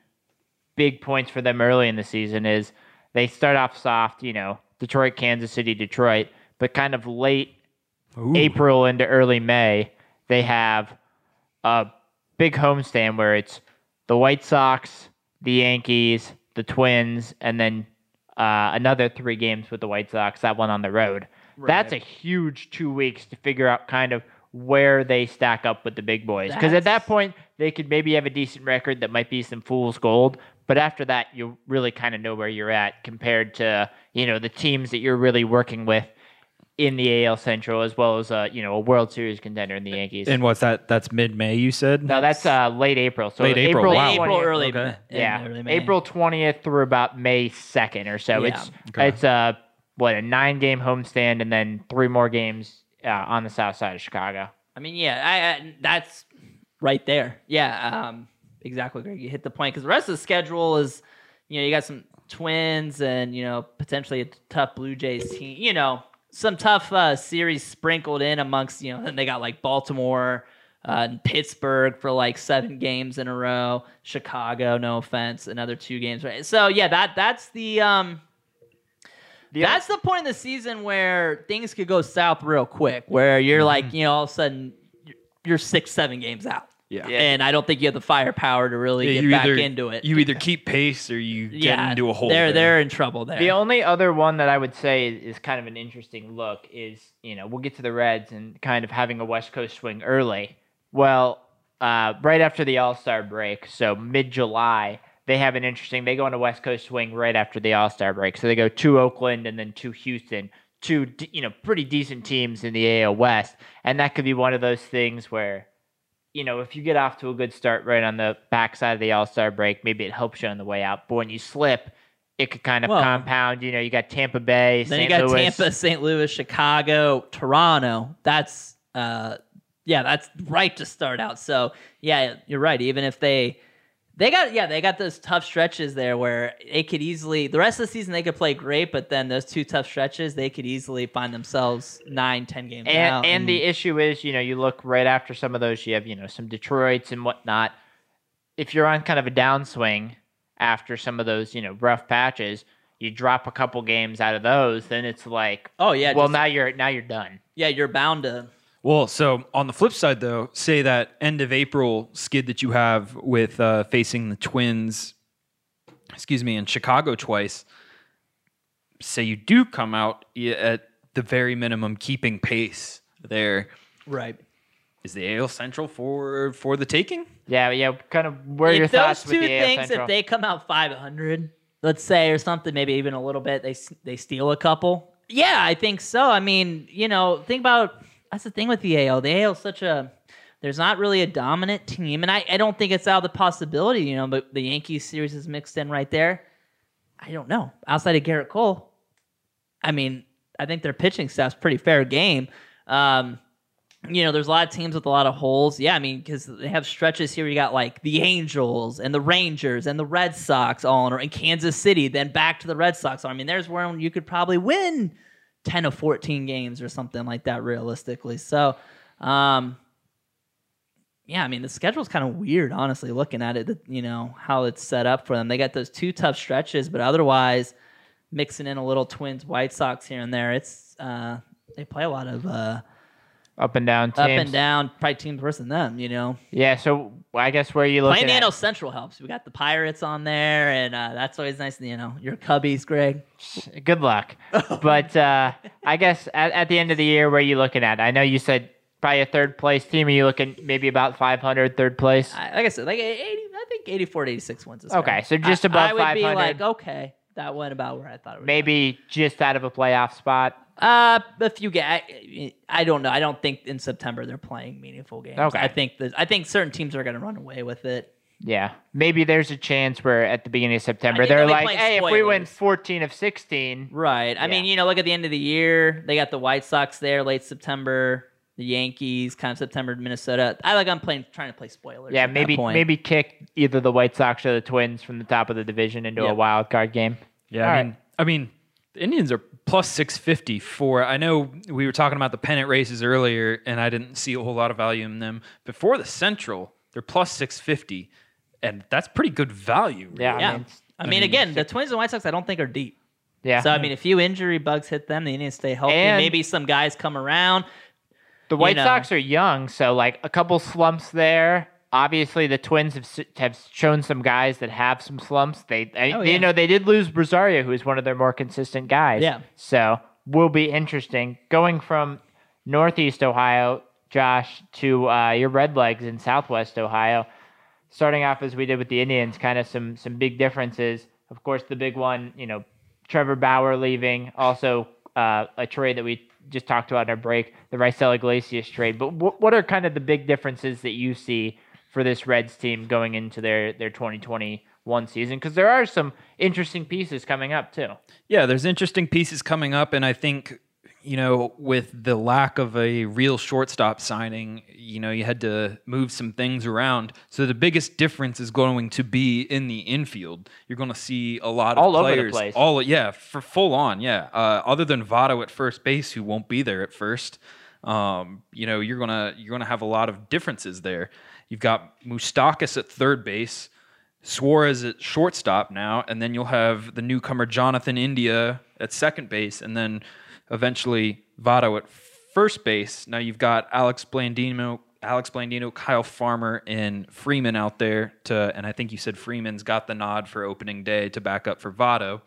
big points for them early in the season is they start off soft, you know, Detroit, Kansas City, Detroit, but kind of late April into early May, they have a big homestand where it's the White Sox, the Yankees, the Twins, and then uh, another three games with the White Sox, that one on the road. That's a huge two weeks to figure out kind of where they stack up with the big boys. Because at that point, they could maybe have a decent record that might be some fool's gold. But after that, you really kind of know where you're at compared to, you know, the teams that you're really working with in the AL Central, as well as uh, you know a World Series contender in the Yankees.
And what's that? That's mid May, you said?
no, that's uh, late April. So
Late April, wow.
April,
20th
early,
okay.
in
yeah,
early May.
April twentieth through about May second or so.
Yeah.
It's
Okay.
it's uh what a nine game homestand and then three more games uh, on the south side of Chicago.
I mean, yeah, I, I, that's right there. Yeah, um, exactly, Greg. You hit the point because the rest of the schedule is, you know, you got some Twins and you know potentially a tough Blue Jays team. You know, some tough uh, series sprinkled in amongst you know. And [LAUGHS] they got like Baltimore, uh, and Pittsburgh for like seven games in a row. Chicago, no offense, another two games. Right. So yeah, that that's the um.
The-
That's the point in the season where things could go south real quick, where you're like, you know, all of a sudden you're- you're six, seven games out.
Yeah.
Yeah.
And I don't think you have the firepower to really
Yeah,
get back
either,
into it.
You either keep pace or you get into a hole.
They're
there.
they're in trouble there.
The only other one that I would say is kind of an interesting look is, you know, we'll get to the Reds and kind of having a West Coast swing early. Well, uh, right after the All Star break, so mid July, they have an interesting. They go on a West Coast swing right after the All Star break, so they go to Oakland and then to Houston, two you know pretty decent teams in the AL West, and that could be one of those things where. You know, if you get off to a good start right on the backside of the All Star break, maybe it helps you on the way out. But when you slip, it could kind of
Well-
compound. You know, you got Tampa Bay,
then
St.
you got
Louis.
Tampa, St. Louis, Chicago, Toronto. That's uh yeah, that's right to start out. So yeah, you're right. Even if they they got yeah, they got those tough stretches there where it could easily the rest of the season they could play great, but then those two tough stretches they could easily find themselves nine, ten games
And,
out.
and the issue is, you know, you look right after some of those, you have, you know, some Detroits and whatnot. If you're on kind of a downswing after some of those, you know, rough patches, you drop a couple games out of those, then it's like,
oh yeah,
well,
just-
now you're now you're done.
yeah, you're bound to
Well, so on the flip side, though, say that end of April skid that you have with uh, facing the Twins, excuse me, in Chicago twice. Say you do come out at the very minimum keeping pace there.
right.
Is the AL Central for for the taking?
Yeah, yeah. Kind of where are your
if those
thoughts
two
with the AL
things,
Central?
if they come out 500, let's say, or something, maybe even a little bit, they they steal a couple. Yeah, I think so. I mean, you know, think about that's the thing with the AL. The AL is such a there's not really a dominant team, and I, I don't think it's out of the possibility. You know, but the Yankees series is mixed in right there. I don't know. Outside of Gerrit Cole, I mean, I think their pitching staff's pretty fair game. Um, you know, there's a lot of teams with a lot of holes. Yeah, I mean, because they have stretches here. You got like the Angels and the Rangers and the Red Sox all in, and Kansas City, then back to the Red Sox. I mean, there's where you could probably win 10 of 14 games or something like that, realistically. So, um, yeah, I mean, the schedule's kind of weird, honestly, looking at it, you know, how it's set up for them. They got those two tough stretches, but otherwise, mixing in a little Twins, White Sox here and there, it's, uh, they play a lot of, uh,
up and down teams.
up and down, probably teams worse than them, you know.
Yeah, so I guess where you looking
Playing
at?
NL Central helps. We got the Pirates on there, and uh, that's always nice. You know, your Cubbies, Greg.
Good luck. [LAUGHS] but uh, I guess at, at the end of the year, where are you looking at? I know you said probably a third place team. Are you looking maybe about 500, third place?
I, like I said, like eighty. I think eighty-four to eighty-six wins. Is
Okay, so just
I-
above
I would be like, okay, that went about where I thought it would. go.
maybe just out of a playoff spot.
Uh, if you get, I, don't know. I don't think in September they're playing meaningful games.
Okay.
I think that I think certain teams are going to run away with it.
Yeah, maybe there's a chance where at the beginning of September
I
they're like, "Hey, if we win 14 of 16,
Right. I mean, you know, look at the end of the year. They got the White Sox there late September. The Yankees, kind of September, Minnesota. I like. I'm playing, trying to play spoilers.
yeah, maybe maybe kick either the White Sox or the Twins from the top of the division into a wild card game."
Yeah,
All
I
right.
mean, I mean, the Indians are plus six fifty for. I know we were talking about the pennant races earlier, and I didn't see a whole lot of value in them. Before the Central, they're plus six fifty, and that's pretty good value.
Yeah,
Yeah.
I mean,
I
I
mean,
mean,
again, the Twins and White Sox, I don't think are deep.
yeah.
So I mean, a few injury bugs hit them. They need to stay healthy.
And-
Maybe some guys come around.
The White
know.
Sox are young, so like a couple slumps there. Obviously, the Twins have have shown some guys that have some slumps. They,
Oh,
you know, they did lose Rosario, who is one of their more consistent guys.
Yeah.
So will be interesting going from Northeast Ohio, Josh, to uh, your Red Legs in Southwest Ohio. Starting off as we did with the Indians, kind of some some big differences. Of course, the big one, you know, Trevor Bauer leaving. Also, uh, a trade that we just talked about in our break, the Raisel Iglesias trade. But wh- what are kind of the big differences that you see for this Reds team going into their their 2021 season? Because there are some interesting pieces coming up too.
Yeah, there's interesting pieces coming up, and I think you know, with the lack of a real shortstop signing, you know, you had to move some things around. So the biggest difference is going to be in the infield. You're going to see a lot of
All over the
players,
place.
all yeah, for full on, yeah. Uh, other than Votto at first base, who won't be there at first, um, you know, you're gonna you're gonna have a lot of differences there. You've got Moustakas at third base. Suarez at shortstop now, and then you'll have the newcomer Jonathan India at second base, and then eventually Votto at first base. Now you've got Alex Blandino, Alex Blandino, Kyle Farmer, and Freeman out there to, and I think you said Freeman's got the nod for opening day to back up for Votto.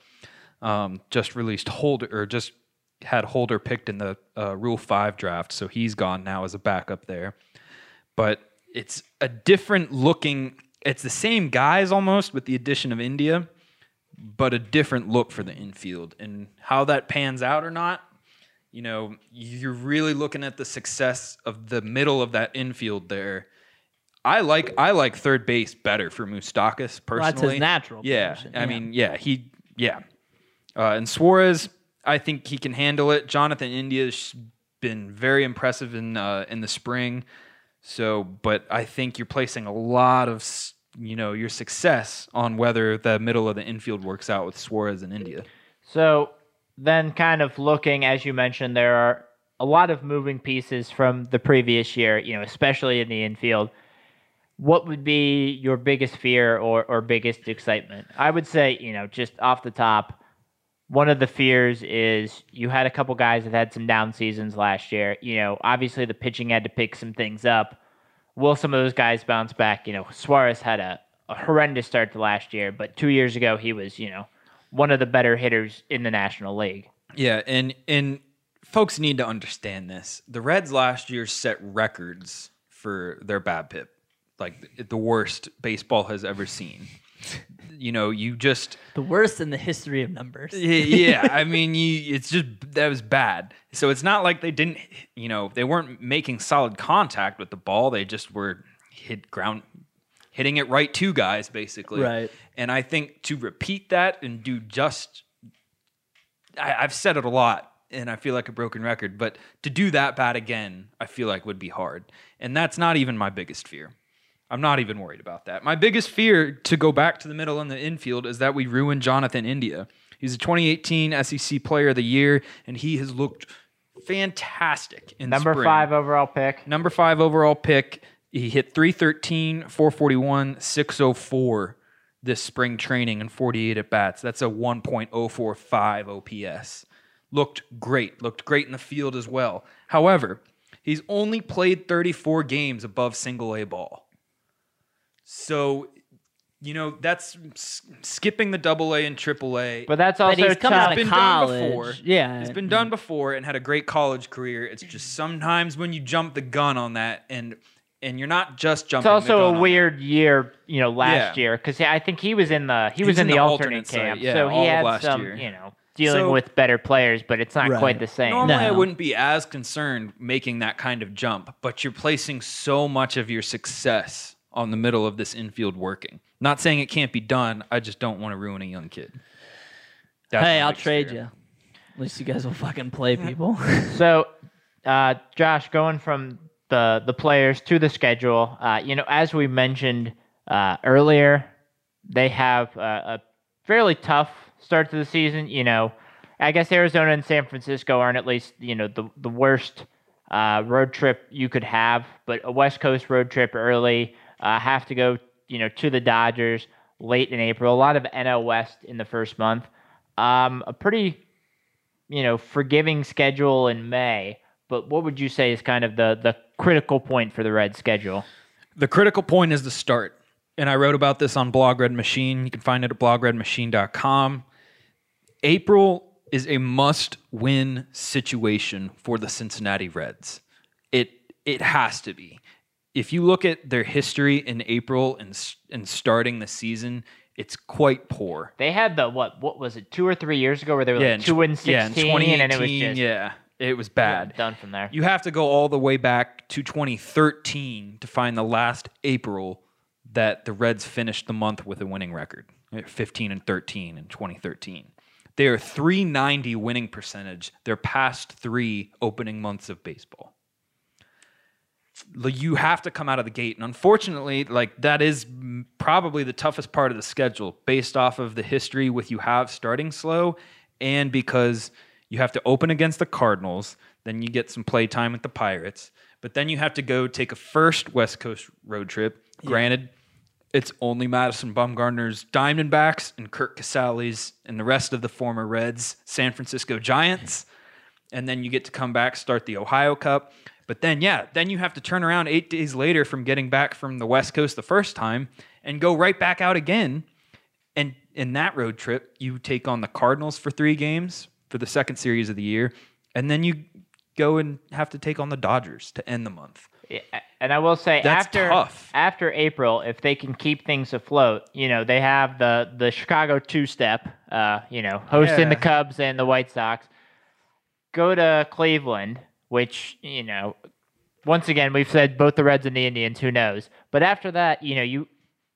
Um, just released Holder or just had Holder picked in the uh, Rule Five draft, so he's gone now as a backup there but it's a different looking it's the same guys almost with the addition of India, but a different look for the infield. And how that pans out or not, you know, you're really looking at the success of the middle of that infield there. I like I like third base better for Moustakas personally.
Well, that's his natural
Yeah,
position,
I
yeah.
mean, yeah, he yeah. Uh, and Suarez, I think he can handle it. Jonathan India's been very impressive in uh, in the spring. So, but I think you're placing a lot of you know your success on whether the middle of the infield works out with Suarez and India.
So then, kind of looking, as you mentioned, there are a lot of moving pieces from the previous year, you know, especially in the infield. What would be your biggest fear or, or biggest excitement? I would say, you know, just off the top, one of the fears is you had a couple guys that had some down seasons last year. You know, obviously the pitching had to pick some things up. Will some of those guys bounce back? You know, Suarez had a, a horrendous start to last year, but two years ago he was, you know, one of the better hitters in the National League.
Yeah, and and folks need to understand this. The Reds last year set records for their BABIP, like the worst baseball has ever seen. You know, you just
The worst in the history of numbers.
yeah, I [LAUGHS] mean, you, it's just that was bad. So it's not like they didn't, you know, they weren't making solid contact with the ball. They just were hit ground, hitting it right to guys, basically.
Right.
And I think to repeat that and do just, I, I've said it a lot, and I feel like a broken record, but to do that bad again, I feel like would be hard. And that's not even my biggest fear. I'm not even worried about that. My biggest fear to go back to the middle in the infield is that we ruin Jonathan India. He's a 2018 SEC Player of the Year, and he has looked fantastic in
Number
spring.
five overall pick.
Number five overall pick. He hit 313, 441, 604 this spring training and 48 at bats. That's a 1.045 OPS. Looked great. Looked great in the field as well. However, he's only played 34 games above single A ball. So, you know, that's skipping the double A and triple A.
But that's
But
also
he's coming out of
been done
college.
before.
Yeah.
It's been done before and had a great college career. It's just sometimes when you jump the gun on that and and you're not just
It's
jumping. the
also
gun
a
on
weird year, you know, last
Yeah.
year because I think he was in the he,
He
was,
was
in
in
the,
the
alternate,
alternate site,
camp,
yeah,
so he had some,
year.
you know, dealing
So-
with better players, but it's not
Right.
quite the same.
Normally, I wouldn't be as concerned making that kind of jump, but you're placing so much of your success on the middle of this infield working. Not saying it can't be done. I just don't want to ruin a young kid. That's
hey, I'll trade
fear.
you. At least you guys will fucking play people. [LAUGHS]
So, uh, Josh, going from the the players to the schedule, uh, you know, as we mentioned uh, earlier, they have uh, a fairly tough start to the season. You know, I guess Arizona and San Francisco aren't at least you know the the worst uh, road trip you could have, but a West Coast road trip early, uh, have to go you know to the Dodgers late in April. A lot of NL West in the first month. Um, a pretty you know, forgiving schedule in May, but what would you say is kind of the the critical point for the Red schedule?
The critical point is the start. And I wrote about this on Blog Red Machine. You can find it at blogredmachine.com. April is a must win situation for the Cincinnati Reds. It it has to be. If you look at their history in April and and starting the season, it's quite poor.
They had the what what was it, two or three years ago where they were
Yeah,
like two
tw-
and
yeah, in
sixteen and it was just
yeah, it was bad.
done from there.
You have to go all the way back to 2013 to find the last April that the Reds finished the month with a winning record, eh, 15 and 13 in 2013. They are 390 winning percentage their past three opening months of baseball. You have to come out of the gate. And unfortunately, like that is probably the toughest part of the schedule based off of the history with you have starting slow and because you have to open against the Cardinals, then you get some play time with the Pirates, but then you have to go take a first West Coast road trip. Granted, it's only Madison Bumgarner's Diamondbacks and Curt Casali's and the rest of the former Reds, San Francisco Giants. And then you get to come back, start the Ohio Cup. But then, yeah, then you have to turn around eight days later from getting back from the West Coast the first time and go right back out again. And in that road trip, you take on the Cardinals for three games for the second series of the year. And then you go and have to take on the Dodgers to end the month.
Yeah, and I will say
That's
after
tough.
after April, if they can keep things afloat, you know they have the the Chicago two step, uh, you know, hosting the Cubs and the White Sox. Go to Cleveland, which you know, once again we've said both the Reds and the Indians. Who knows? But after that, you know, you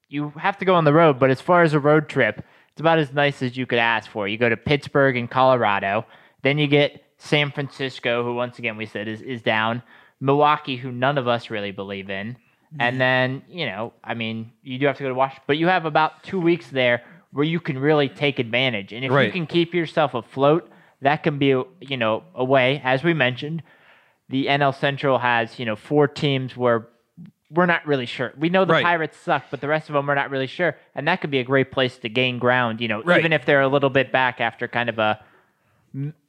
you have to go on the road. But as far as a road trip, it's about as nice as you could ask for. You go to Pittsburgh and Colorado, then you get San Francisco, who once again we said is is down. Milwaukee, who none of us really believe in. And mm-hmm. then, you know, I mean, you do have to go to Washington, but you have about two weeks there where you can really take advantage. And if you can keep yourself afloat, that can be, you know, a way, as we mentioned, the NL Central has, you know, four teams where we're not really sure. We know the
Right.
Pirates suck, but the rest of them we're not really sure. And that could be a great place to gain ground, you know,
Right.
even if they're a little bit back after kind of a,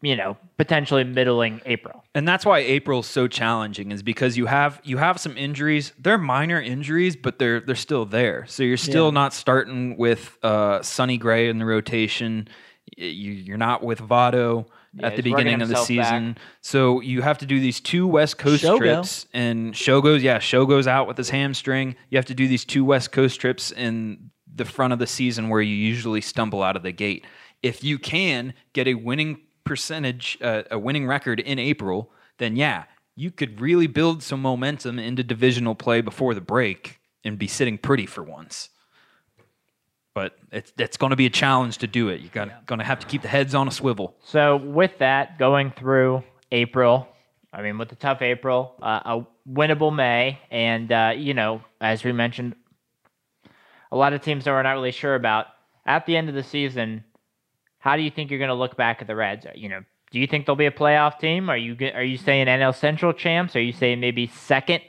you know, potentially middling April.
and that's why April's so challenging is because you have you have some injuries. They're minor injuries, but they're they're still there. So you're still
Yeah.
not starting with uh, Sonny Gray in the rotation. You, you're not with Votto
Yeah,
at the beginning of the
himself
season. So you have to do these two West Coast
Shogo.
trips, and Shogo's yeah, Shogo's out with his hamstring. You have to do these two West Coast trips in the front of the season where you usually stumble out of the gate. If you can get a winning percentage, uh, a winning record in April, then yeah, you could really build some momentum into divisional play before the break and be sitting pretty for once. But it's it's going to be a challenge to do it. You're gonna, going to have to keep the heads on a swivel.
So with that, going through April, I mean, with the tough April, uh, a winnable May, and uh, you know, as we mentioned, a lot of teams that we're not really sure about at the end of the season. How do you think you're going to look back at the Reds? You know, do you think they'll be a playoff team? Are you are you saying NL Central champs? Are you saying maybe second,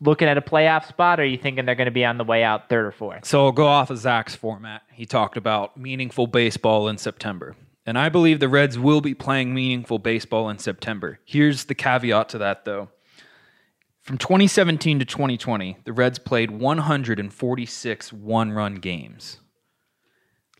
looking at a playoff spot? Or are you thinking they're going to be on the way out third or fourth?
So I'll go off of Zach's format. He talked about meaningful baseball in September. And I believe the Reds will be playing meaningful baseball in September. Here's the caveat to that, though. From 2017 to 2020, the Reds played 146 one run games,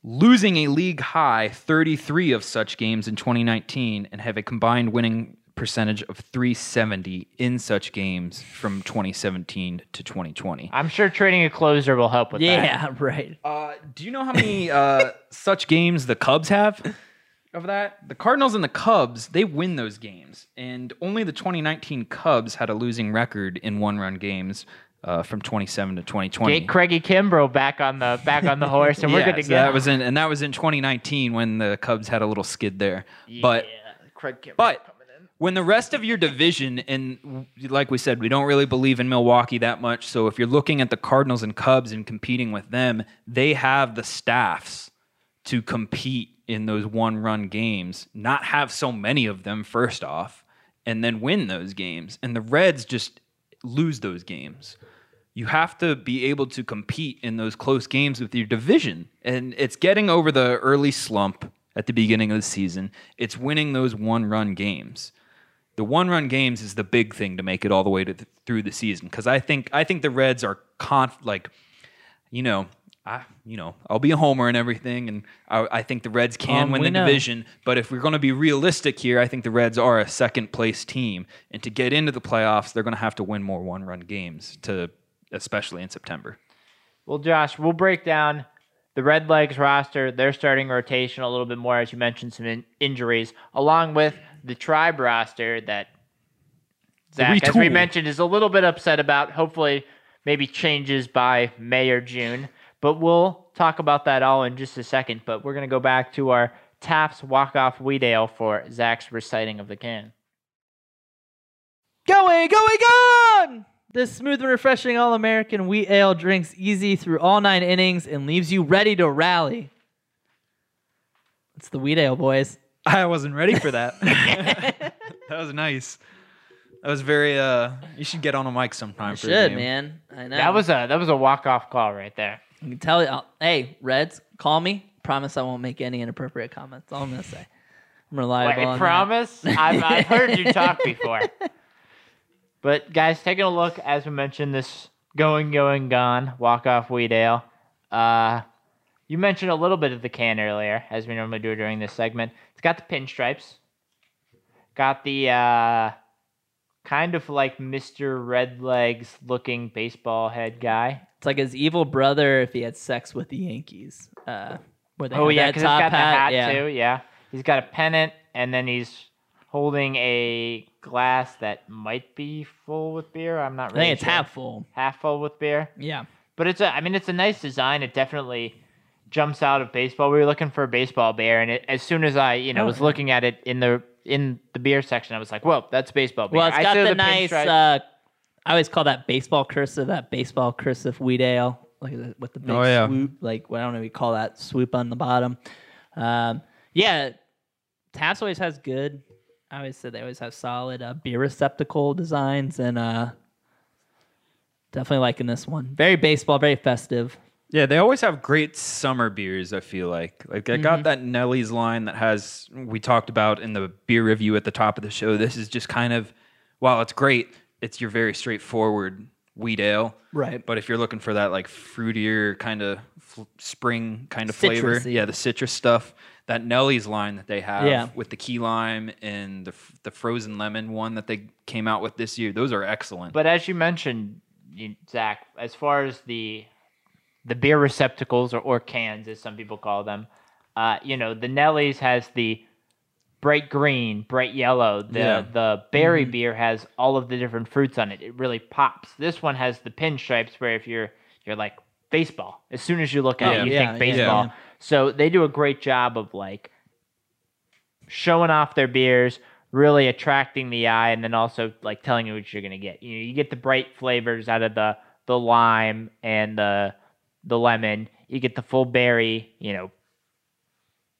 losing a league high 33 of such games in 2019 and have a combined winning percentage of 370 in such games from 2017 to 2020.
I'm sure trading a closer will help with that.
Yeah, [LAUGHS] right.
Uh, do you know how many uh, [LAUGHS] such games the Cubs have of that? The Cardinals and the Cubs, they win those games. And only the 2019 Cubs had a losing record in one run games uh, from 27 to 2020.
Get Craigie Kimbrel back on the back on the horse, and we're [LAUGHS] good to
so
go.
That was in, and that was in 2019 when the Cubs had a little skid there. But
Craig Kimbrel
but
coming in.
When the rest of your division, and like we said, we don't really believe in Milwaukee that much. So if you're looking at the Cardinals and Cubs and competing with them, they have the staffs to compete in those one run games, not have so many of them, first off, and then win those games. And the Reds just lose those games. You have to be able to compete in those close games with your division. And it's getting over the early slump at the beginning of the season. It's winning those one run games. The one run games is the big thing to make it all the way to th- through the season because I think I think the Reds are conf like you know I you know I'll be a homer and everything and I, I think the Reds can
Um,
win the
know.
division but if we're going to be realistic here I think the Reds are a second place team and to get into the playoffs they're going to have to win more one run games to especially in September.
Well, Josh, we'll break down the Red Legs roster, their starting rotation a little bit more, as you mentioned, some in- injuries, along with the Tribe roster that Zach, as we mentioned, is a little bit upset about. Hopefully, maybe changes by May or June. But we'll talk about that all in just a second, but we're going to go back to our Taft's walk off wheat ale for Zach's reciting of the can.
Going, going, gone! This smooth and refreshing All American wheat ale drinks easy through all nine innings and leaves you ready to rally. It's the wheat ale, boys. [LAUGHS]
I wasn't ready for that. [LAUGHS] [LAUGHS] that was nice. That was very. uh You should get on a mic sometime.
I
for a
should, man. I know.
That was a that was a walk off call right there.
I can tell you. I'll- hey, Reds, call me. Promise I won't make any inappropriate comments. That's all I'm gonna say. I'm reliable.
Wait,
on that.
promise? I've, I've heard you talk before. But guys, taking a look as we mentioned this going going gone walk off wheat ale. Uh, you mentioned a little bit of the can earlier, as we normally do during this segment. It's got the pinstripes. Got the uh, kind of like Mr. Redlegs looking baseball head guy.
It's like his evil brother if he had sex with the Yankees. Uh, where they
Oh yeah, because
he's
got the hat
yeah.
too. Yeah, he's got a pennant, and then he's holding a glass that might be full with beer. I'm not Really I
think it's
sure.
half full.
half full with beer.
Yeah.
But it's a, I mean, it's a nice design. It definitely jumps out of baseball. We were looking for a baseball beer, and it, as soon as I, you know,
Oh,
was
yeah.
looking at it in the in the beer section, I was like, "Whoa, that's baseball beer."
Well, it's
I
got
saw
the, nice. Uh, I always call that baseball cursive. That baseball cursive wheat ale, like the, with the big
Oh, yeah.
swoop. Like well, I don't know, what you call that swoop on the bottom. Um, yeah, Taft's always has good. I always said they always have solid uh, beer receptacle designs, and uh, definitely liking this one. Very baseball, very festive.
Yeah, they always have great summer beers. I feel like, like I
Mm-hmm.
got that Nelly's line that has we talked about in the beer review at the top of the show. This is just kind of, while it's great, it's your very straightforward wheat ale.
Right.
But if you're looking for that like fruitier kind of f- spring kind of flavor, yeah, the citrus stuff, that Nelly's line that they have
Yeah.
with the key lime and the f- the frozen lemon one that they came out with this year, those are excellent.
But as you mentioned, you, Zach, as far as the the beer receptacles or, or cans, as some people call them, uh, you know, the Nelly's has the bright green, bright yellow. The
Yeah.
the berry beer has all of the different fruits on it. It really pops. This one has the pinstripes, where if you're you're like baseball, as soon as you look at
Yeah.
it, you
Yeah,
think baseball.
yeah.
So they do a great job of like showing off their beers, really attracting the eye, and then also like telling you what you're gonna get. You know, you get the bright flavors out of the the lime and the the lemon. You get the full berry, you know,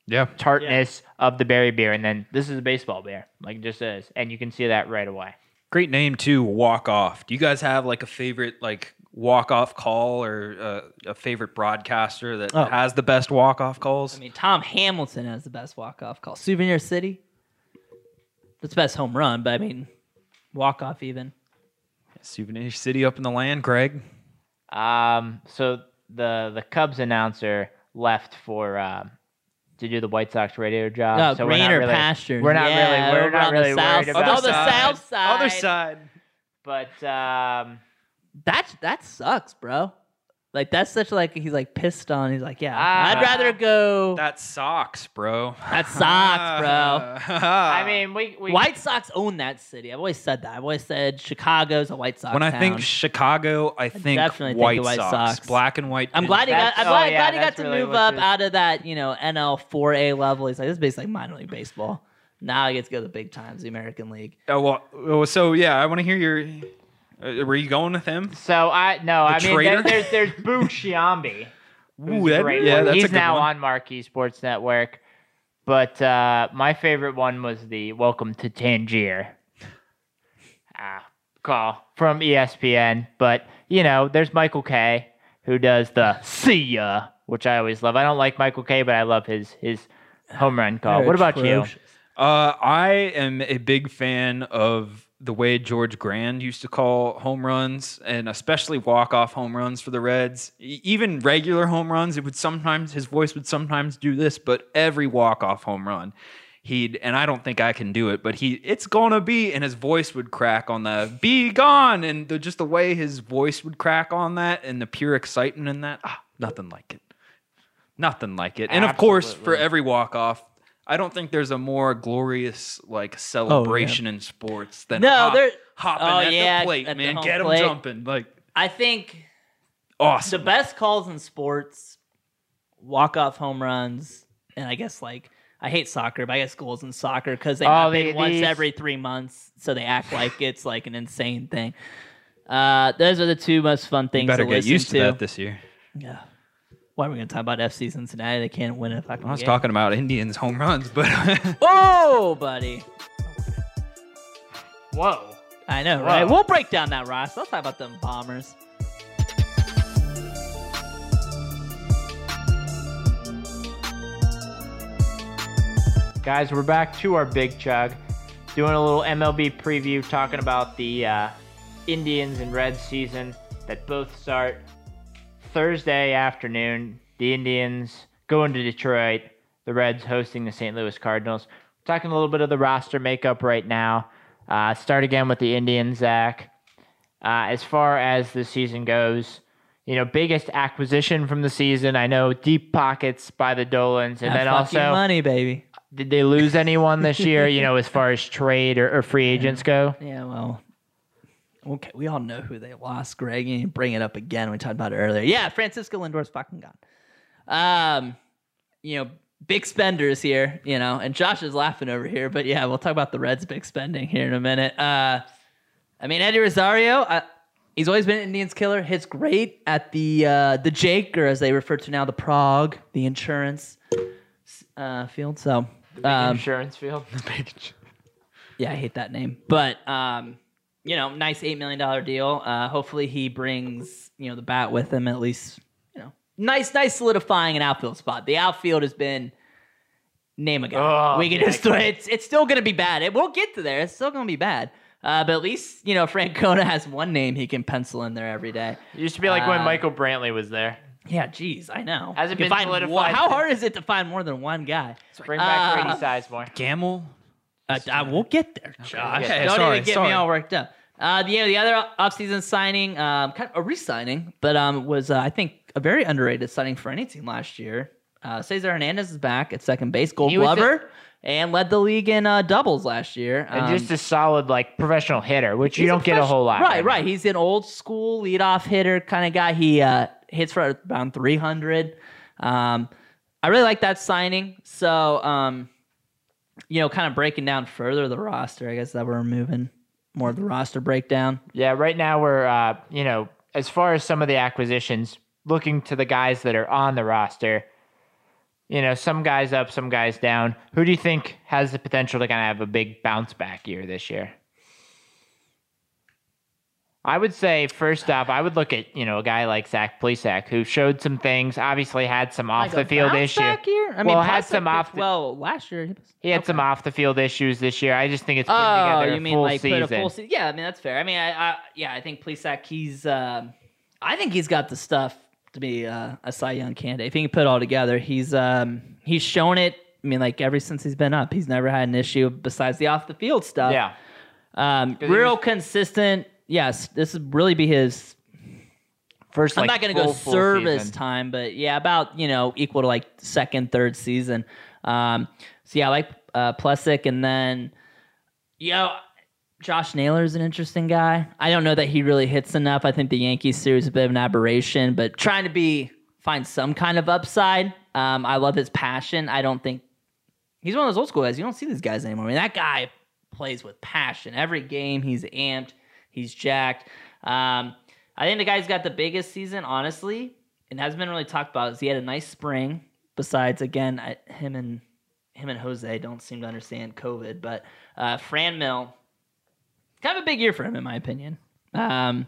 yeah,
tartness of the berry beer, and then this is a baseball beer, like it just is, and you can see that right away.
Great name too, walk off. Do you guys have like a favorite like walk off call or uh, a favorite broadcaster that
Oh.
has the best walk off calls?
I mean, Tom Hamilton has the best walk off call. Souvenir City. That's best home run, but I mean, walk off even.
Souvenir City up in the land, Greg.
Um, so the the Cubs announcer left for um, to do the White Sox radio job.
No,
so we're not
greener
really,
pastures.
We're not
Yeah,
really we're
over
not
on the
really
south
worried about
Oh, the south side.
Other side.
But um,
That that sucks, bro. Like that's such like he's like pissed on. He's like, yeah,
Ah.
I'd rather go.
That socks, bro.
That sucks, bro. [LAUGHS]
I mean, we, we
White Sox own that city. I've always said that. I've always said Chicago's a White Sox.
when I
town.
think Chicago, I think
definitely think
White,
the White
Sox.
Sox.
black and white.
I'm glad he got.
That's-
I'm
oh,
glad,
yeah,
glad he got
that's
to
really
move
what
up
this-
out of that, you know, NL 4A level. He's like, this is basically minor league baseball. Now he gets to go to the big times, the American League.
Oh, well, oh, so yeah, I want to hear your. Uh, were you going with him?
So I no, I mean
traitor?
there, there's there's [LAUGHS] Boog Sciambi.
Ooh,
who's a
that-
great
yeah,
one.
that's a
He's
good
now
one.
on Marquee Sports Network. But uh, my favorite one was the Welcome to Tangier uh, call from ESPN. But you know, there's Michael Kay who does the "See ya," which I always love. I don't like Michael Kay, but I love his his home run call.
They're
What about you?
Uh, I am a big fan of the way George Grand used to call home runs, and especially walk-off home runs for the Reds. Even regular home runs, it would sometimes his voice would sometimes do this, but every walk-off home run, he'd and I don't think I can do it, but he it's gonna be, and his voice would crack on the "be gone," and the, just the way his voice would crack on that, and the pure excitement in that, ah, nothing like it. Nothing like it. And of course, for every walk off, I don't think there's a more glorious like celebration in sports than
No,
hop,
there-
hopping
oh,
at
yeah,
the plate,
at
man.
home
Get them
plate.
jumping, like
I think
awesome.
the best calls in sports walk off home runs, and I guess like I hate soccer, but I guess goals in soccer because they
Oh,
happen once
these-
every three months, so they act like it's like an insane thing. Uh, those are the two most fun things.
Better
to
get
listen
used to that this year.
Yeah. Why are we gonna talk about FC Cincinnati? They can't win a fucking
I was
game.
talking about Indians home runs, but [LAUGHS]
Whoa, buddy.
Whoa.
I know, right? We'll break down that roster. Let's talk about them bombers.
Guys, we're back to our big chug. Doing a little MLB preview, talking about the uh, Indians and Reds season that both start Thursday afternoon. The Indians going to Detroit, the Reds hosting the St. Louis Cardinals. We're talking a little bit of the roster makeup right now. Uh, start again with the Indians, Zach. Uh, as far as the season goes, you know, biggest acquisition from the season. I know deep pockets by the Dolans, and
That
then also
money, baby.
did they lose anyone this year? You know, as far as trade or, or free [LAUGHS] agents go.
Yeah, well, okay, we all know who they lost, Greg. You didn't bring it up again. We talked about it earlier. Yeah, Francisco Lindor's fucking gone. Um, you know, big spenders here. You know, and Josh is laughing over here, but yeah, we'll talk about the Reds' big spending here in a minute. Uh, I mean, Eddie Rosario. Uh, He's always been an Indians killer. Hits great at the uh, the Jake, or as they refer to now, the Prog, the insurance uh, field. So, um,
Insurance field. [LAUGHS]
yeah, I hate that name. But um, you know, nice eight million dollar deal. Uh, hopefully he brings, you know, the bat with him at least, you know. Nice, nice solidifying an outfield spot. The outfield has been name a guy.
Oh,
we can
yeah,
just it's it's still gonna be bad. It we'll get to there. It's still gonna be bad. Uh, but at least, you know, Francona has one name he can pencil in there every day.
It used to be like when
Uh,
Michael Brantley was there.
Yeah, geez, I know.
Has it been solidified
one- how hard is it to find more than one guy?
Bring back
uh,
Grady Sizemore.
Gamble.
Uh, I will get there, Josh.
Okay,
Don't
sorry,
even get
sorry.
me all worked up. Uh, the, the other offseason signing, um, kind of a re-signing, but um, was uh, I think a very underrated signing for any team last year. Uh, Cesar Hernandez is back at second base, Gold
He was
Glover, and led the league in uh, doubles last year.
And
Um,
just a solid like professional hitter, which you
he's
don't get a whole lot.
Right, right. He's an old school leadoff hitter kind of guy. He uh, hits for around 300. Um, I really like that signing. So, um, you know, kind of breaking down further the roster. I guess that we're moving more of the roster breakdown.
Yeah, right now we're uh, you know, as far as some of the acquisitions, looking to the guys that are on the roster. You know, some guys up, some guys down. Who do you think has the potential to kind of have a big bounce back year this year? I would say first off, I would look at you know a guy like Zach Plesac who showed some things. Obviously, had some off
Like
the field issue.
back year? I mean,
well, had some off. The,
well last year. He, was,
he had
okay.
some off the field issues this year. I just think it's putting
Oh,
together
you mean like
season.
put a full season? Yeah, I mean that's fair. I mean, I, I yeah, I think Plesac, he's, um I think he's got the stuff to be uh, a Cy Young candidate. If he can put it all together, he's um he's shown it. I mean, like ever since he's been up, he's never had an issue besides the off the field stuff.
yeah,
um, real
was-
consistent. Yes, this would really be his
first.
I'm
like,
not going to go
full,
service
season.
time, but yeah, about you know equal to like second, third season. Um, so yeah, I like uh, Plesac, and then you know Josh Naylor is an interesting guy. I don't know that he really hits enough. I think the Yankees series is a bit of an aberration, but trying to be find some kind of upside. Um, I love his passion. I don't think he's one of those old school guys. You don't see these guys anymore. I mean, that guy plays with passion. Every game, he's amped. He's jacked. Um, I think the guy's got the biggest season, honestly, and hasn't been really talked about. Is he had a nice spring. Besides, again, I, him and him and Jose don't seem to understand COVID, but uh, Franmil, kind of a big year for him, in my opinion. Um,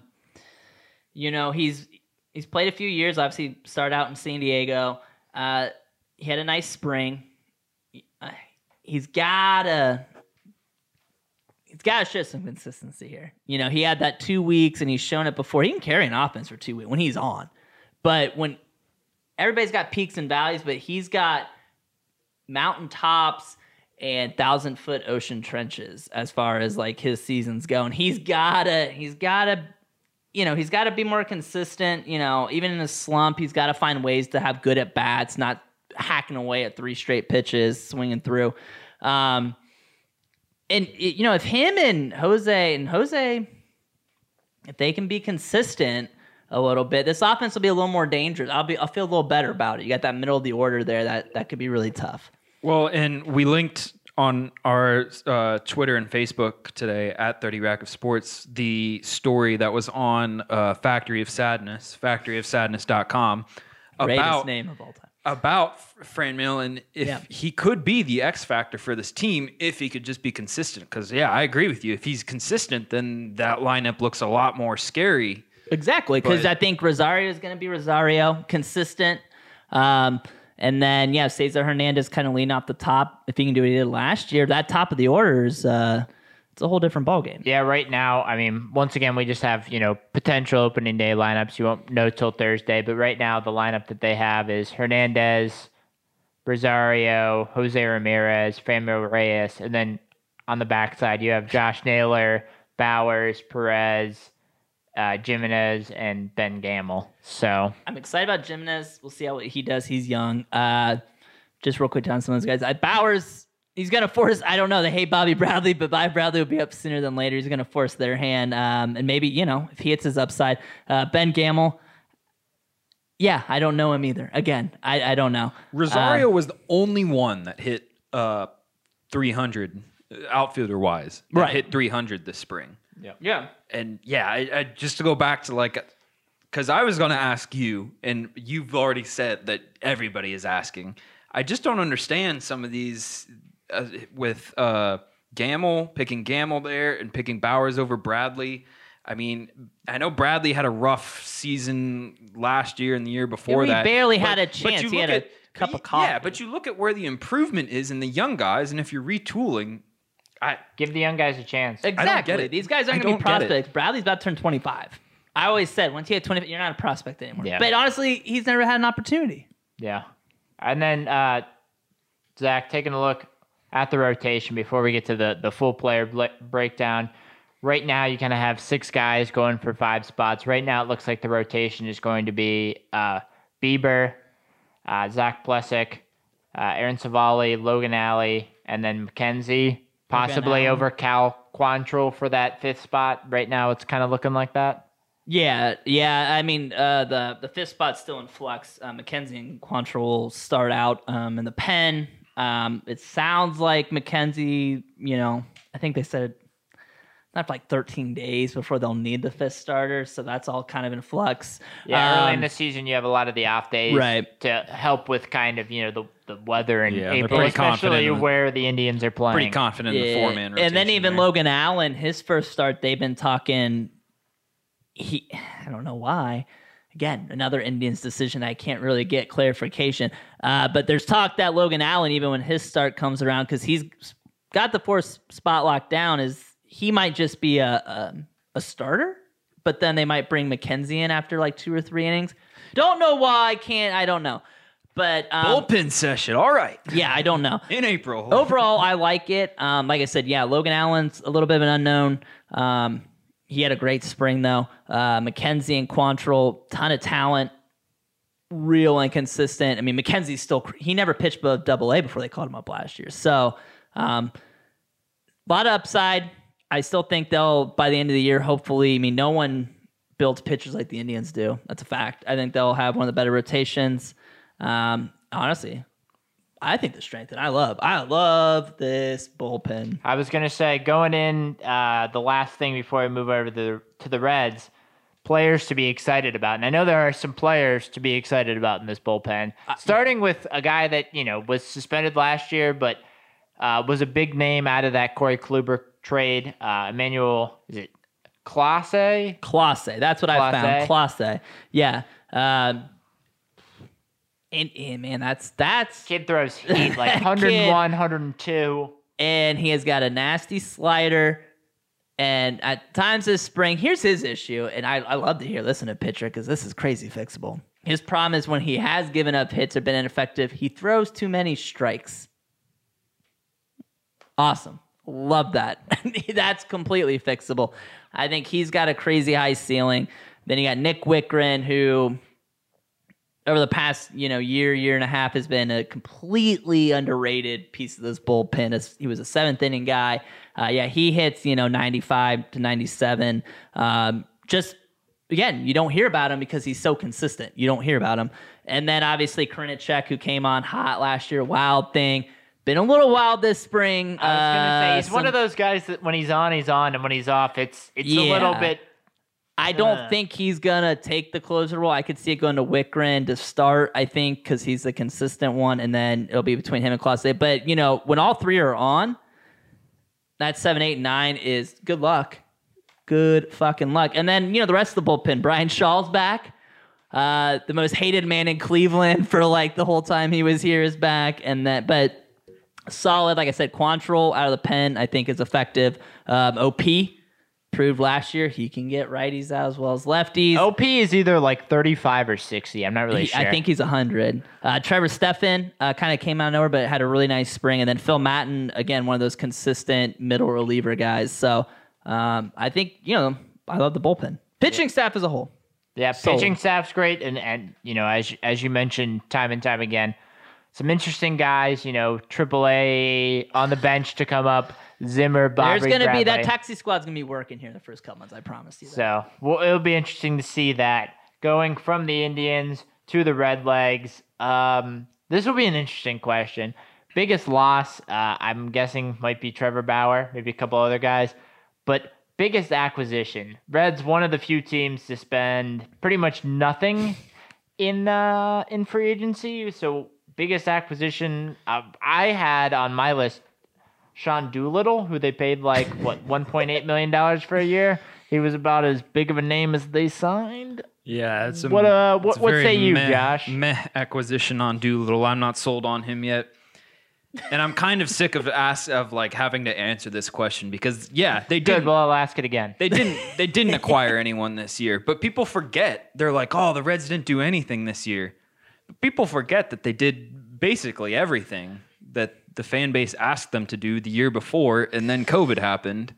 you know, he's he's played a few years. Obviously, started out in San Diego. Uh, he had a nice spring. Uh, He's got to he's got to show some consistency here. You know, he had that two weeks, and he's shown it before. He can carry an offense for two weeks when he's on, but when everybody's got peaks and valleys, but he's got mountaintops and thousand foot ocean trenches as far as like his seasons go, and he's gotta he's gotta you know, he's got to be more consistent. You know, even in a slump, he's got to find ways to have good at bats, not hacking away at three straight pitches, swinging through. Um, and you know, if him and Jose and Jose, if they can be consistent, a little bit. This offense will be a little more dangerous. I'll be I'll feel a little better about it. You got that middle of the order there that that could be really tough.
Well, and we linked on our uh, Twitter and Facebook today at 30 Rack of Sports the story that was on uh, Factory of Sadness, factoryofsadness.com
Greatest
about
name of all time.
About Fran Millen if
Yeah.
he could be the X factor for this team if he could just be consistent. Because yeah, I agree with you. If he's consistent, then that lineup looks a lot more scary.
Exactly, because I think Rosario is going to be Rosario, consistent. Um, and then yeah, Cesar Hernandez kind of lean off the top. If he can do what he did last year, that top of the order is uh, it's a whole different ballgame.
Yeah, right now, I mean, once again, we just have, you know, potential opening day lineups. You won't know till Thursday, but right now, the lineup that they have is Hernandez, Rosario, Jose Ramirez, Franmil Reyes, and then on the backside, you have Josh Naylor, Bauers, Perez, uh, Jimenez, and Ben Gamel. So,
I'm excited about Jimenez. We'll see how he does. He's young. Uh, just real quick on some of those guys. Uh, Bauers, he's gonna force. I don't know. They hate Bobby Bradley, but Bobby Bradley will be up sooner than later. He's gonna force their hand, um, and maybe you know if he hits his upside. Uh, ben Gamel. Yeah, I don't know him either. Again, I, I don't know.
Rosario
Um,
was the only one that hit uh, 300 outfielder wise.
Right.
Hit 300 this spring.
Yeah, yeah.
and yeah, I, I, just to go back to like, because I was going to ask you, and you've already said that everybody is asking. I just don't understand some of these uh, with uh, Gamel picking Gamel there and picking Bauers over Bradley. I mean, I know Bradley had a rough season last year and the year before
he
that.
barely had a chance.
you
He
look
had a cup of coffee.
Yeah, but you look at where the improvement is in the young guys, and if you're retooling, I
give the young guys a chance.
Exactly.
it.
These guys aren't going to be
don't get it.
prospects. Bradley's about to turn 25. I always said once you hit 25, you're not a prospect anymore.
Yeah.
But honestly, he's never had an opportunity.
Yeah. And then, uh, Zach, taking a look at the rotation before we get to the, the full player bl- breakdown. Right now, you kind of have six guys going for five spots. Right now, it looks like the rotation is going to be uh, Bieber, uh, Zach Plesac, uh, Aaron Civale, Logan Allen, and then McKenzie, possibly over Cal Quantrill for that fifth spot. Right now, it's kind of looking like that.
Yeah, yeah. I mean, uh, the the fifth spot's still in flux. Uh, McKenzie and Quantrill will start out um, in the pen. Um, it sounds like McKenzie. You know, I think they said not like 13 days before they'll need the fifth starter. So that's all kind of in flux.
Yeah, early
Um,
in the season, you have a lot of the off days
Right.
to help with kind of you know the the weather in
Yeah,
April,
pretty confident
especially
in-
where the Indians are playing.
pretty confident in the four man
And then even Logan Allen, his first start, they've been talking. He, I don't know why. Again, another Indians decision. I can't really get clarification. Uh, but there's talk that Logan Allen, even when his start comes around, because he's got the fourth spot locked down, is he might just be a, a a starter. But then they might bring McKenzie in after like two or three innings. Don't know why. I can't. I don't know. But um,
bullpen session. All right,
yeah, I don't know
in April.
overall, I like it. Um, like I said, yeah, Logan Allen's a little bit of an unknown. Um, he had a great spring though. Uh, McKenzie and Quantrill, ton of talent, real inconsistent. I mean, McKenzie's still he never pitched above Double A before they called him up last year. So, um, a lot of upside. I still think they'll by the end of the year, hopefully. I mean, no one builds pitchers like the Indians do. That's a fact. I think they'll have one of the better rotations. Um, honestly, I think the strength, and I love, I love this bullpen.
I was gonna say going in uh, the last thing before I move over to the to the Reds, players to be excited about, and I know there are some players to be excited about in this bullpen. Starting with a guy that you know was suspended last year, but uh, was a big name out of that Corey Kluber trade. Uh, Emmanuel, is it Clase?
Clase, that's what I found.
Clase,
yeah. Um, and, and man, that's that's
Kid throws heat [LAUGHS] like
Kid.
101, 102.
and he has got a nasty slider. And at times this spring, here's his issue, and I, I love to hear listen to pitcher because this is crazy fixable. His problem is when he has given up hits or been ineffective, he throws too many strikes. Awesome. Love that. [LAUGHS] That's completely fixable. I think he's got a crazy high ceiling. Then you got Nick Wittgren, who over the past you know year year and a half has been a completely underrated piece of this bullpen As- he was a seventh inning guy uh, yeah he hits you know 95 to 97 um, just again, you don't hear about him because he's so consistent. You don't hear about him. And then obviously Karinchak, who came on hot last year, wild thing. Been a little wild this spring.
I was gonna say
Uh,
he's one of those guys that when he's on, he's on, and when he's off, it's it's a little bit.
I don't
Uh.
think he's gonna take the closer role. I could see it going to Wittgren to start. I think because he's the consistent one, and then it'll be between him and Clase But you know, when all three are on, that seven, eight, nine is good luck. Good fucking luck. And then you know the rest of the bullpen. Brian Shaw's back. Uh, the most hated man in Cleveland [LAUGHS] for like the whole time he was here is back, and that but solid. Like I said, Quantrill out of the pen, I think is effective. Um, OP proved last year he can get righties out as well as lefties.
OP is either like 35 or 60. I'm not really
He-
sure.
I think he's 100. Uh, Trevor Stephan uh, kind of came out of nowhere, but had a really nice spring. And then Phil Maton, again, one of those consistent middle reliever guys. So um, I think, you know, I love the bullpen. Pitching staff as a whole.
Yeah,
Sold.
pitching staff's great, and and you know as as you mentioned time and time again, some interesting guys. You know, AAA on the bench to come up. Zimmer, Bobby
There's going to be that taxi squad's going to be working here in the first couple months. I promise you that.
So well, it'll be interesting to see that going from the Indians to the Redlegs. Um, this will be an interesting question. Biggest loss, uh, I'm guessing, might be Trevor Bauer, maybe a couple other guys, but biggest acquisition. Reds, one of the few teams to spend pretty much nothing in uh, in free agency. So biggest acquisition uh, I had on my list Sean Doolittle, who they paid like what [LAUGHS] 1.8 million dollars for a year. He was about as big of a name as they signed.
Yeah, it's a,
What, uh, what- what say you,
meh,
Josh?
Meh acquisition on Doolittle. I'm not sold on him yet, and I'm kind of sick of ask of like having to answer this question because yeah, they
Good.
did.
Well, I'll ask it again.
They didn't. They didn't [LAUGHS] acquire anyone this year, but people forget. They're like, "Oh, the Reds didn't do anything this year." But people forget that they did basically everything that the fan base asked them to do the year before, and then COVID happened.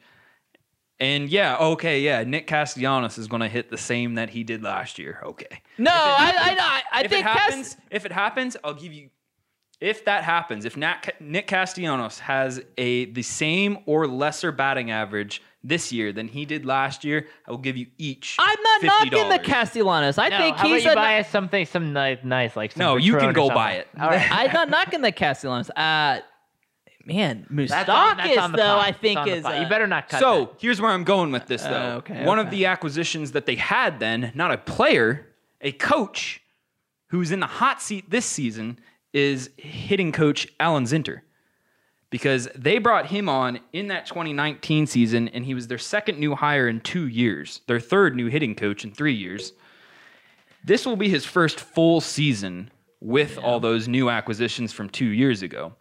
And yeah, okay, yeah, Nick Castellanos is going to hit the same that he did last year. Okay.
No, I, I, I, I
if
think
happens, if it happens, I'll give you. If that happens, if Nat, Nick Castellanos has a the same or lesser batting average this year than he did last year, I will give you each.
I'm not knocking the
$50.
Castellanos. I
No,
think
how
he's
about you
a,
buy us something, some nice, nice like some
No, you can
or
go
something.
buy it.
All right.
I'm not knocking the Castellanos. Uh, man,
That's on- that's
Moustakas
on the
though
pot.
I
It's
think
on the
is
pot. you
uh,
better not cut.
So
that.
here's where I'm going with this, though.
Uh, okay,
One
okay.
of the acquisitions that they had then, not a player, a coach who's in the hot seat this season is hitting coach Alan Zinter. Because they brought him on in that 2019 season, and he was their second new hire in two years, their third new hitting coach in three years. This will be his first full season with all those new acquisitions from two years ago.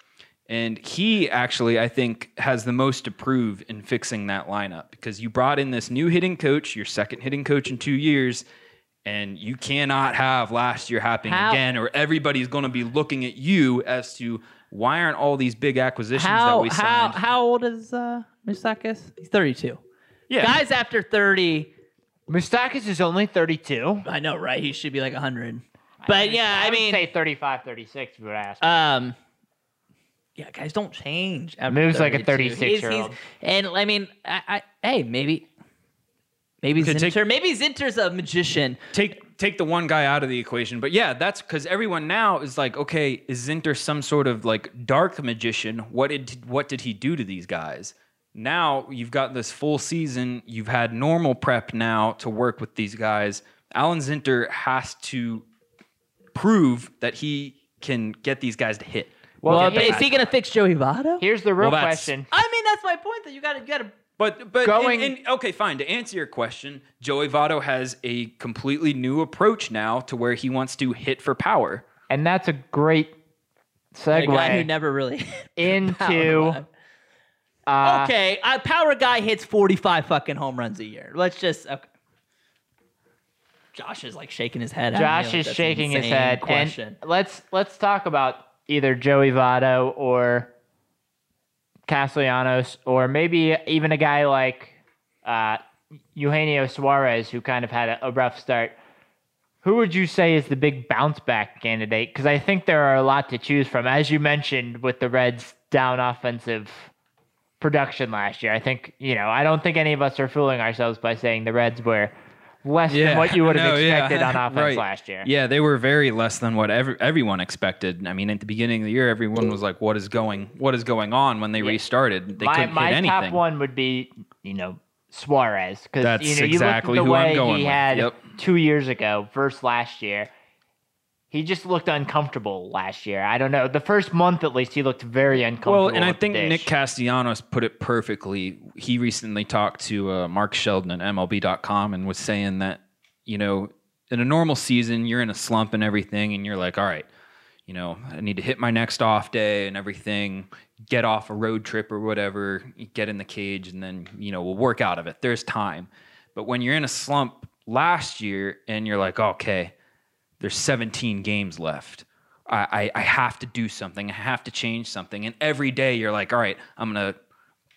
And he actually, I think, has the most to prove in fixing that lineup because you brought in this new hitting coach, your second hitting coach in two years, and you cannot have last year happening
How-
again, or everybody's going to be looking at you as to why aren't all these big acquisitions that
how
we
how
signed?
how old is uh, Moustakas? He's 32.
yeah,
Guys after 30,
Moustakas is only 32.
I know, right? He should be like 100. But yeah, I,
would
mean,
say 35, 36 if you would ask. me.
um, yeah, guys don't change. after
Moves like a
32.
36 year
He's-
old.
And I mean, I, I hey, maybe, maybe Zinter,
take-
maybe Zinter's a magician.
take take the one guy out of the equation. But yeah, that's because everyone now is like, okay, is Zinter some sort of like dark magician? What did what did he do to these guys? Now you've got this full season. You've had normal prep now to work with these guys. Alan Zinter has to prove that he can get these guys to hit.
Well,
Well,
here-
is he gonna fix Joey Votto?
Here's the real
Well, that's-
question.
I mean, that's my point. That you got to, you got to.
But but
Going-
and, and- okay, fine. To answer your question, Joey Votto has a completely new approach now to where he wants to hit for power.
And that's a great
A guy who never really [LAUGHS]
into. Uh,
okay, a power guy hits 45 fucking home runs a year. Let's just okay. Josh is like shaking his head.
Josh is
that's
shaking his head.
Question.
And let's let's talk about either Joey Votto or Castellanos, or maybe even a guy like uh, Eugenio Suarez, who kind of had a, a rough start. Who would you say is the big bounce back candidate? Because I think there are a lot to choose from, as you mentioned with the Reds' down offensive production last year. I think you know I don't think any of us are fooling ourselves by saying the Reds were less than what you would have
no, yeah,
expected on [LAUGHS] offense
right.
last year.
Yeah, they were very less than what every, everyone expected. I mean, at the beginning of the year, everyone was like, "What is going? What is going on?" When they
Yeah.
restarted, they
my
couldn't
my
hit anything.
top one would be you know Suarez because
That's
you know
exactly
you look at the
I'm
way he
with.
had
Yep.
two years ago versus last year. He just looked uncomfortable last year. I don't know. The first month, at least, he looked very uncomfortable.
Well, and I think. Nick Castellanos put it perfectly. He recently talked to uh, Mark Sheldon at MLB.com and was saying that, you know, in a normal season, you're in a slump and everything, and you're like, all right, you know, I need to hit my next off day and everything, get off a road trip or whatever, get in the cage, and then, you know, we'll work out of it. There's time. But when you're in a slump last year and you're like, okay, there's 17 games left. I, I, I have to do something. I have to change something. And every day you're like, all right, I'm going to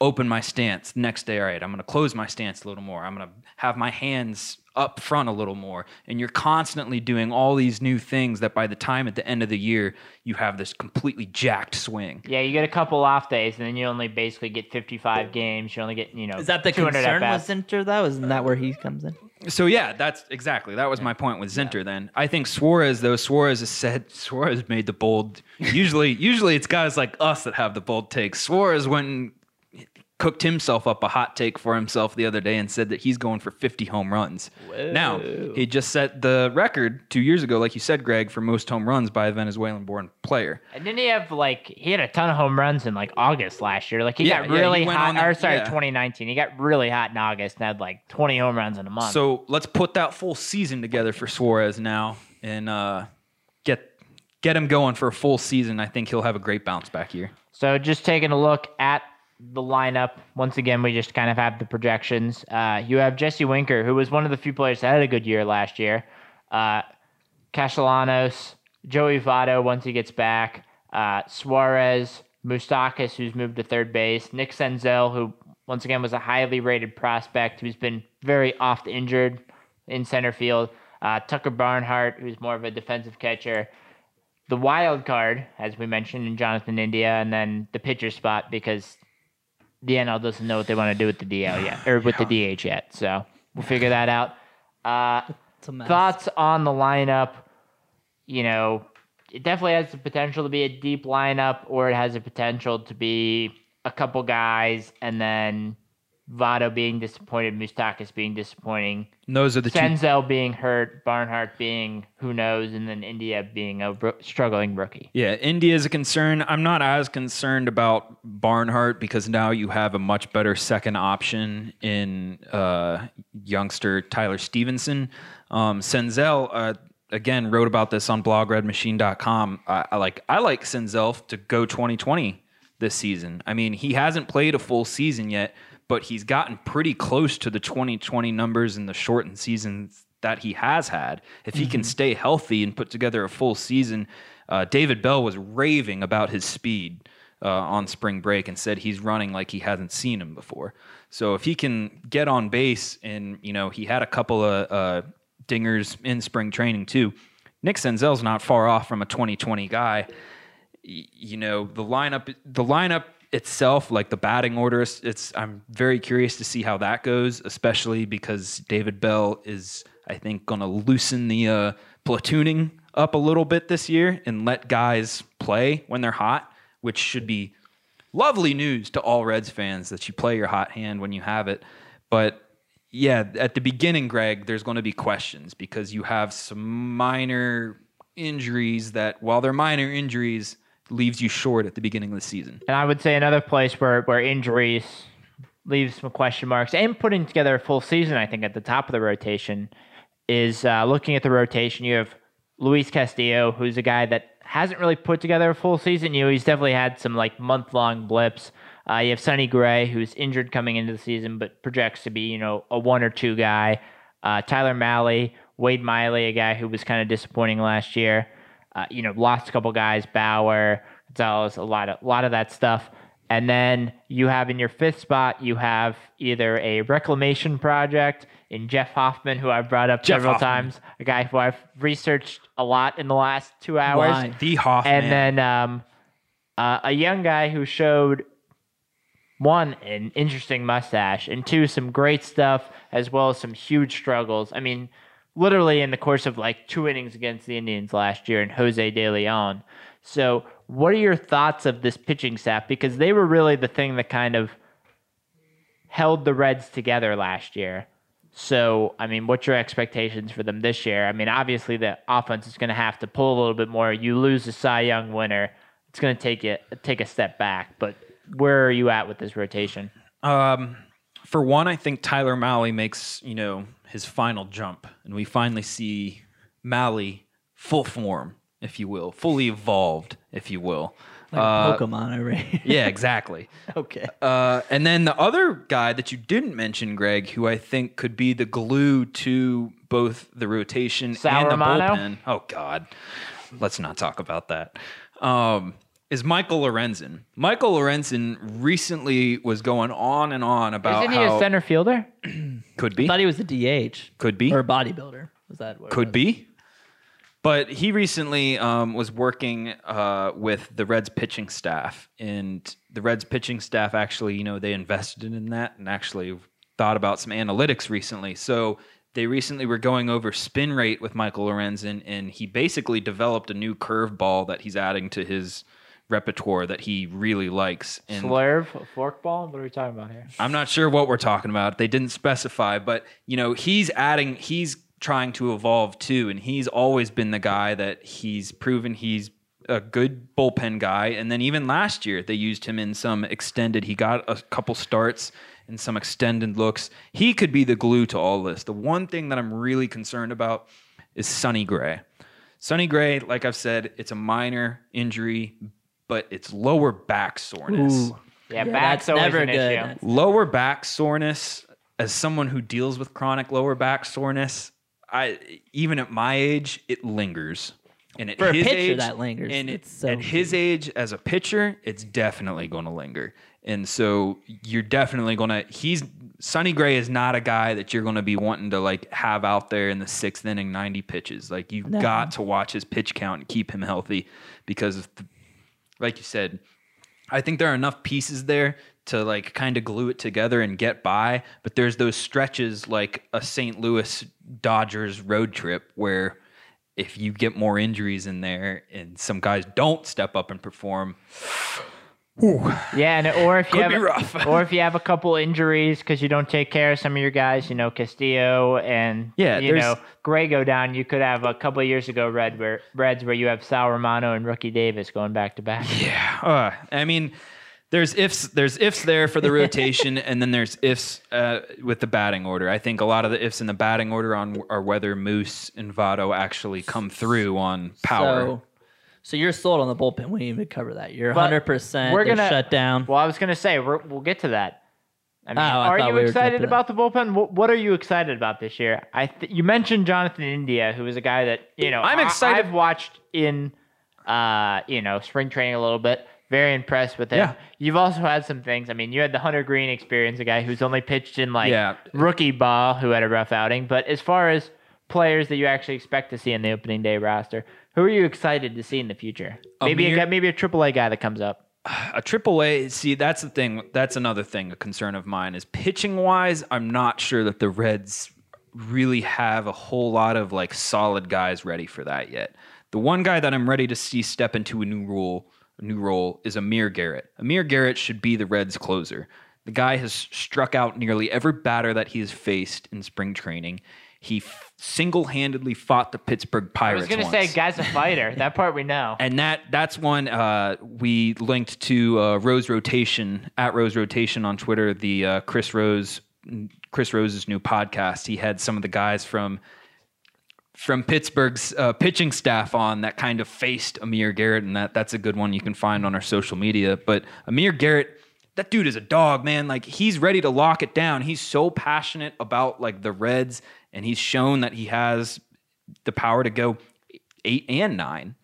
open my stance. Next day, all right, I'm going to close my stance a little more. I'm going to have my hands up front a little more. And you're constantly doing all these new things that by the time at the end of the year, you have this completely jacked swing.
yeah, you get a couple off days, and then you only basically get 55 games. You only get you know
Is that the
200
concern with. Zinter though? Isn't that where he comes in?
So yeah, that's exactly that was my point with Zinter. Then I think Suarez though Suarez has said [LAUGHS] Suarez made the bold. Usually, usually it's guys like us that have the bold takes. Suarez went and cooked himself up a hot take for himself the other day and said that he's going for 50 home runs. Now he just set the record two years ago, like you said, Greg, for most home runs by a Venezuelan-born player.
And didn't he have like he had a ton of home runs in like August last year? Like he
Yeah,
got
yeah, he
really
went
hot.
the-
or sorry,
yeah.
2019. He got really hot in August and had like 20 home runs in a month.
So let's put that full season together for Suarez now and uh, get get him going for a full season. I think he'll have a great bounce back year.
So just taking a look at the lineup. Once again, we just kind of have the projections. Uh, you have Jesse Winker, who was one of the few players that had a good year last year. Uh, Castellanos, Joey Votto once he gets back. Uh, Suarez, Moustakas, who's moved to third base. Nick Senzel, who once again was a highly rated prospect who's been very oft injured in center field. Uh, Tucker Barnhart, who's more of a defensive catcher the wild card, as we mentioned, in Jonathan India, and then the pitcher spot because the NL doesn't know what they want to do with the DL yet, or with the [SIGHS] DH yet. So we'll figure that out. Uh,
It's a mess.
thoughts on the lineup? You know, it definitely has the potential to be a deep lineup, or it has the potential to be a couple guys, and then Votto being disappointed, Moustakas being disappointing,
And those are the two.
Senzel being hurt, Barnhart being who knows, and then India being a ro- struggling rookie.
Yeah, India is a concern. I'm not as concerned about Barnhart because now you have a much better second option in uh, youngster Tyler Stephenson. Um, Senzel, uh, again, wrote about this on blogredmachine.com. I, I like I like Senzel to go 2020 this season. I mean, he hasn't played a full season yet, but he's gotten pretty close to the 2020 numbers in the shortened seasons that he has had. If he can stay healthy and put together a full season, uh, David Bell was raving about his speed uh, on spring break and said he's running like he hasn't seen him before. So if he can get on base, and you know he had a couple of uh, dingers in spring training too. Nick Senzel's not far off from a 2020 guy y- you know the lineup the lineup itself like the batting order it's, i'm very curious to see how that goes especially because david bell is i think going to loosen the uh, platooning up a little bit this year and let guys play when they're hot which should be lovely news to all reds fans that you play your hot hand when you have it. But yeah, at the beginning, Greg, there's going to be questions because you have some minor injuries that, while they're minor injuries, leaves you short at the beginning of the season.
And I would say another place where, where injuries leave some question marks and putting together a full season, I think, at the top of the rotation is uh, looking at the rotation. You have Luis Castillo, who's a guy that hasn't really put together a full season. You know, he's definitely had some like month long blips. Uh, you have Sonny Gray, who's injured coming into the season, but projects to be, you know, a one or two guy. Uh, Tyler Mahle, Wade Miley, a guy who was kind of disappointing last year. Uh, you know, lost a couple guys, Bauer, Gonzalez, a lot of a lot of that stuff. And then you have in your fifth spot, you have either a reclamation project in Jeff Hoffman, who I've brought up
Jeff
several
Hoffman.
times, a guy who I've researched a lot in the last two hours
Why?
The Hoffman.
and then um, uh, a young guy who showed one, an interesting mustache, and two, some great stuff, as well as some huge struggles. I mean, literally in the course of like two innings against the Indians last year and Jose De Leon. So, what are your thoughts of this pitching staff? Because they were really the thing that kind of held the Reds together last year. So, I mean, what's your expectations for them this year? I mean, obviously the offense is going to have to pull a little bit more. You lose the Cy Young winner, it's going to take it take a step back. But where are you at with this rotation?
Um, for one, I think Tyler Mahle makes you know his final jump, and we finally see Mahle full form, if you will, fully evolved, if you will.
Like
Uh,
Pokemon over here. [LAUGHS]
yeah, exactly. [LAUGHS]
okay.
Uh, and then the other guy that you didn't mention, Greg, who I think could be the glue to both the rotation
Sal
and the
Romano?
bullpen. Oh God, let's not talk about that. Um, is Michael Lorenzen? Michael Lorenzen recently was going on and on about
Isn't he
how
a center fielder? [CLEARS THROAT]
could
I
be,
thought he was a DH
could be,
or a bodybuilder. Was that what it
could
was?
be. But he recently um, was working uh, with the Reds pitching staff, and the Reds pitching staff actually, you know, they invested in that and actually thought about some analytics recently. So they recently were going over spin rate with Michael Lorenzen, and he basically developed a new curveball that he's adding to his repertoire that he really likes. And
Slurve, forkball? What are we talking about here?
I'm not sure what we're talking about. They didn't specify, but you know, he's adding, he's trying to evolve too, and he's always been the guy that he's proven he's a good bullpen guy. And then even last year, they used him in some extended. He got a couple starts and some extended looks. He could be the glue to all this. The one thing that I'm really concerned about is Sonny Gray. Sonny Gray, like I've said, it's a minor injury, but it's lower back soreness
Ooh.
Yeah,
Yeah,
back's
that's
always
never
an
good.
issue.
Lower back soreness as someone who deals with chronic lower back soreness i even at my age it lingers and at
For a
his
pitcher,
age,
that lingers.
and
It's
it's
so
at his age as a pitcher it's definitely going to linger and so you're definitely going to he's Sonny Gray is not a guy that you're going to be wanting to like have out there in the sixth inning 90 pitches like you've
No.
got to watch his pitch count and keep him healthy because of the, like you said I think there are enough pieces there to like kind of glue it together and get by. But there's those stretches like a St. Louis Dodgers road trip where if you get more injuries in there and some guys don't step up and perform,
Yeah, and or if you
Could
have
rough. [LAUGHS]
or if you have a couple injuries because you don't take care of some of your guys, you know Castillo and
Yeah,
you know Gray go down. You could have a couple of years ago Red where Reds where you have Sal Romano and Rookie Davis going back to back.
yeah, uh, I mean. There's ifs. There's ifs there for the rotation, [LAUGHS] and then there's ifs uh, with the batting order. I think a lot of the ifs in the batting order on are whether Moose and Votto actually come through on power.
So, so you're sold on the bullpen. We didn't even cover that. You're 100. percent
we're gonna-
shut down.
Well, I was gonna say we're, we'll get to that. I mean,
Oh, I
are
thought
you
we were
excited about the bullpen? What, what are you excited about this year? I th- you mentioned Jonathan India, who is a guy that you know
I'm
I-
excited-
I've watched in uh, you know spring training a little bit. Very impressed with him.
Yeah.
You've also had some things. I mean, you had the Hunter Greene experience, a guy who's only pitched in like
Yeah.
rookie ball, who had a rough outing. But as far as players that you actually expect to see in the opening day roster, who are you excited to see in the future? Maybe a
Amir-
guy, maybe a triple A guy that comes up.
a triple A. See, that's the thing. That's another thing. A concern of mine is pitching wise. I'm not sure that the Reds really have a whole lot of like solid guys ready for that yet. The one guy that I'm ready to see step into a new role, a new role, is Amir Garrett. Amir Garrett should be the Reds closer. The guy has struck out nearly every batter that he has faced in spring training. He f- single-handedly fought the Pittsburgh Pirates.
I was gonna say, guy's a fighter. that part we know.
And that that's one uh, we linked to uh, Rose Rotation at Rose Rotation on Twitter. The uh, Chris Rose Chris Rose's new podcast. He had some of the guys from from Pittsburgh's uh, pitching staff on that kind of faced Amir Garrett, and that that's a good one you can find on our social media. But Amir Garrett. That dude is a dog, man. Like he's ready to lock it down. He's so passionate about like the Reds, and he's shown that he has the power to go eight and nine.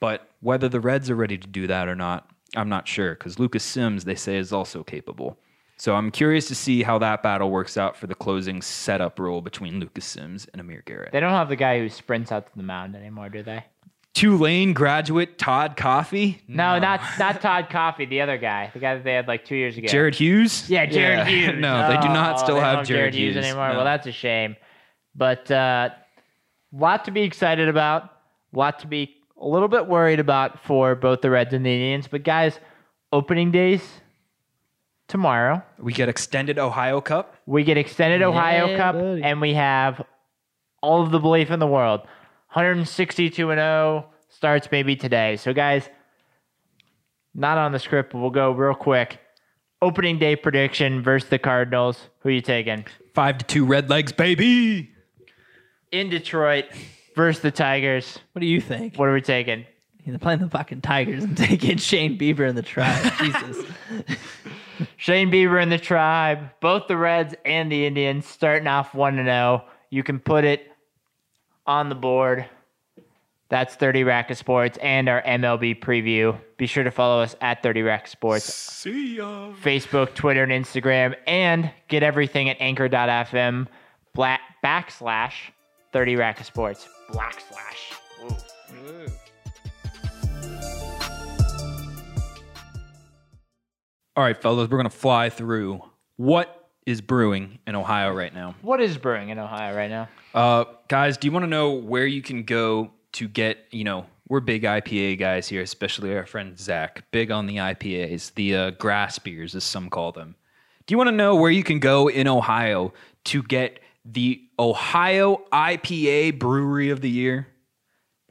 But whether the Reds are ready to do that or not, I'm not sure because Lucas Sims, they say, is also capable. So I'm curious to see how that battle works out for the closing setup role between Lucas Sims and Amir Garrett.
They don't have the guy who sprints out to the mound anymore, do they?
Tulane graduate Todd Coffey.
No, not [LAUGHS] not Todd Coffey, the other guy, the guy that they had like two years ago.
Jared Hughes.
Yeah, Jared [LAUGHS] Hughes.
no, they do not
Oh,
still have
don't
Jared, Hughes
anymore.
No.
Well, that's a shame. But uh, lot to be excited about. lot to be a little bit worried about for both the Reds and the Indians. But guys, opening days tomorrow.
we get extended Ohio Cup.
We get extended Ohio
Yeah,
Cup,
buddy.
and we have all of the belief in the world. 162 and 0 starts maybe today. So, guys, not on the script, but we'll go real quick. Opening day prediction versus the Cardinals. Who are you taking?
Five to two Red Legs, baby.
In Detroit versus the Tigers.
What do you think?
What are we taking?
They're playing the fucking Tigers and [LAUGHS] taking Shane Bieber in the tribe. [LAUGHS] Jesus.
Shane Bieber and the Tribe, both the Reds and the Indians starting off 1 0. You can put it on the board. That's 30 Rack of Sports and our MLB preview. Be sure to follow us at 30 Rack of Sports,
See ya.
Facebook, Twitter, and Instagram, and get everything at anchor.fm black, backslash 30 Rack of Sports. Black slash. Ooh.
All right, fellas, we're gonna fly through what is brewing in Ohio right now.
What is brewing in Ohio right now?
Uh, guys, do you want to know where you can go to get? You know, we're big IPA guys here, especially our friend Zach. Big on the IPAs, the uh, grass beers, as some call them. Do you want to know where you can go in Ohio to get the Ohio IPA Brewery of the Year?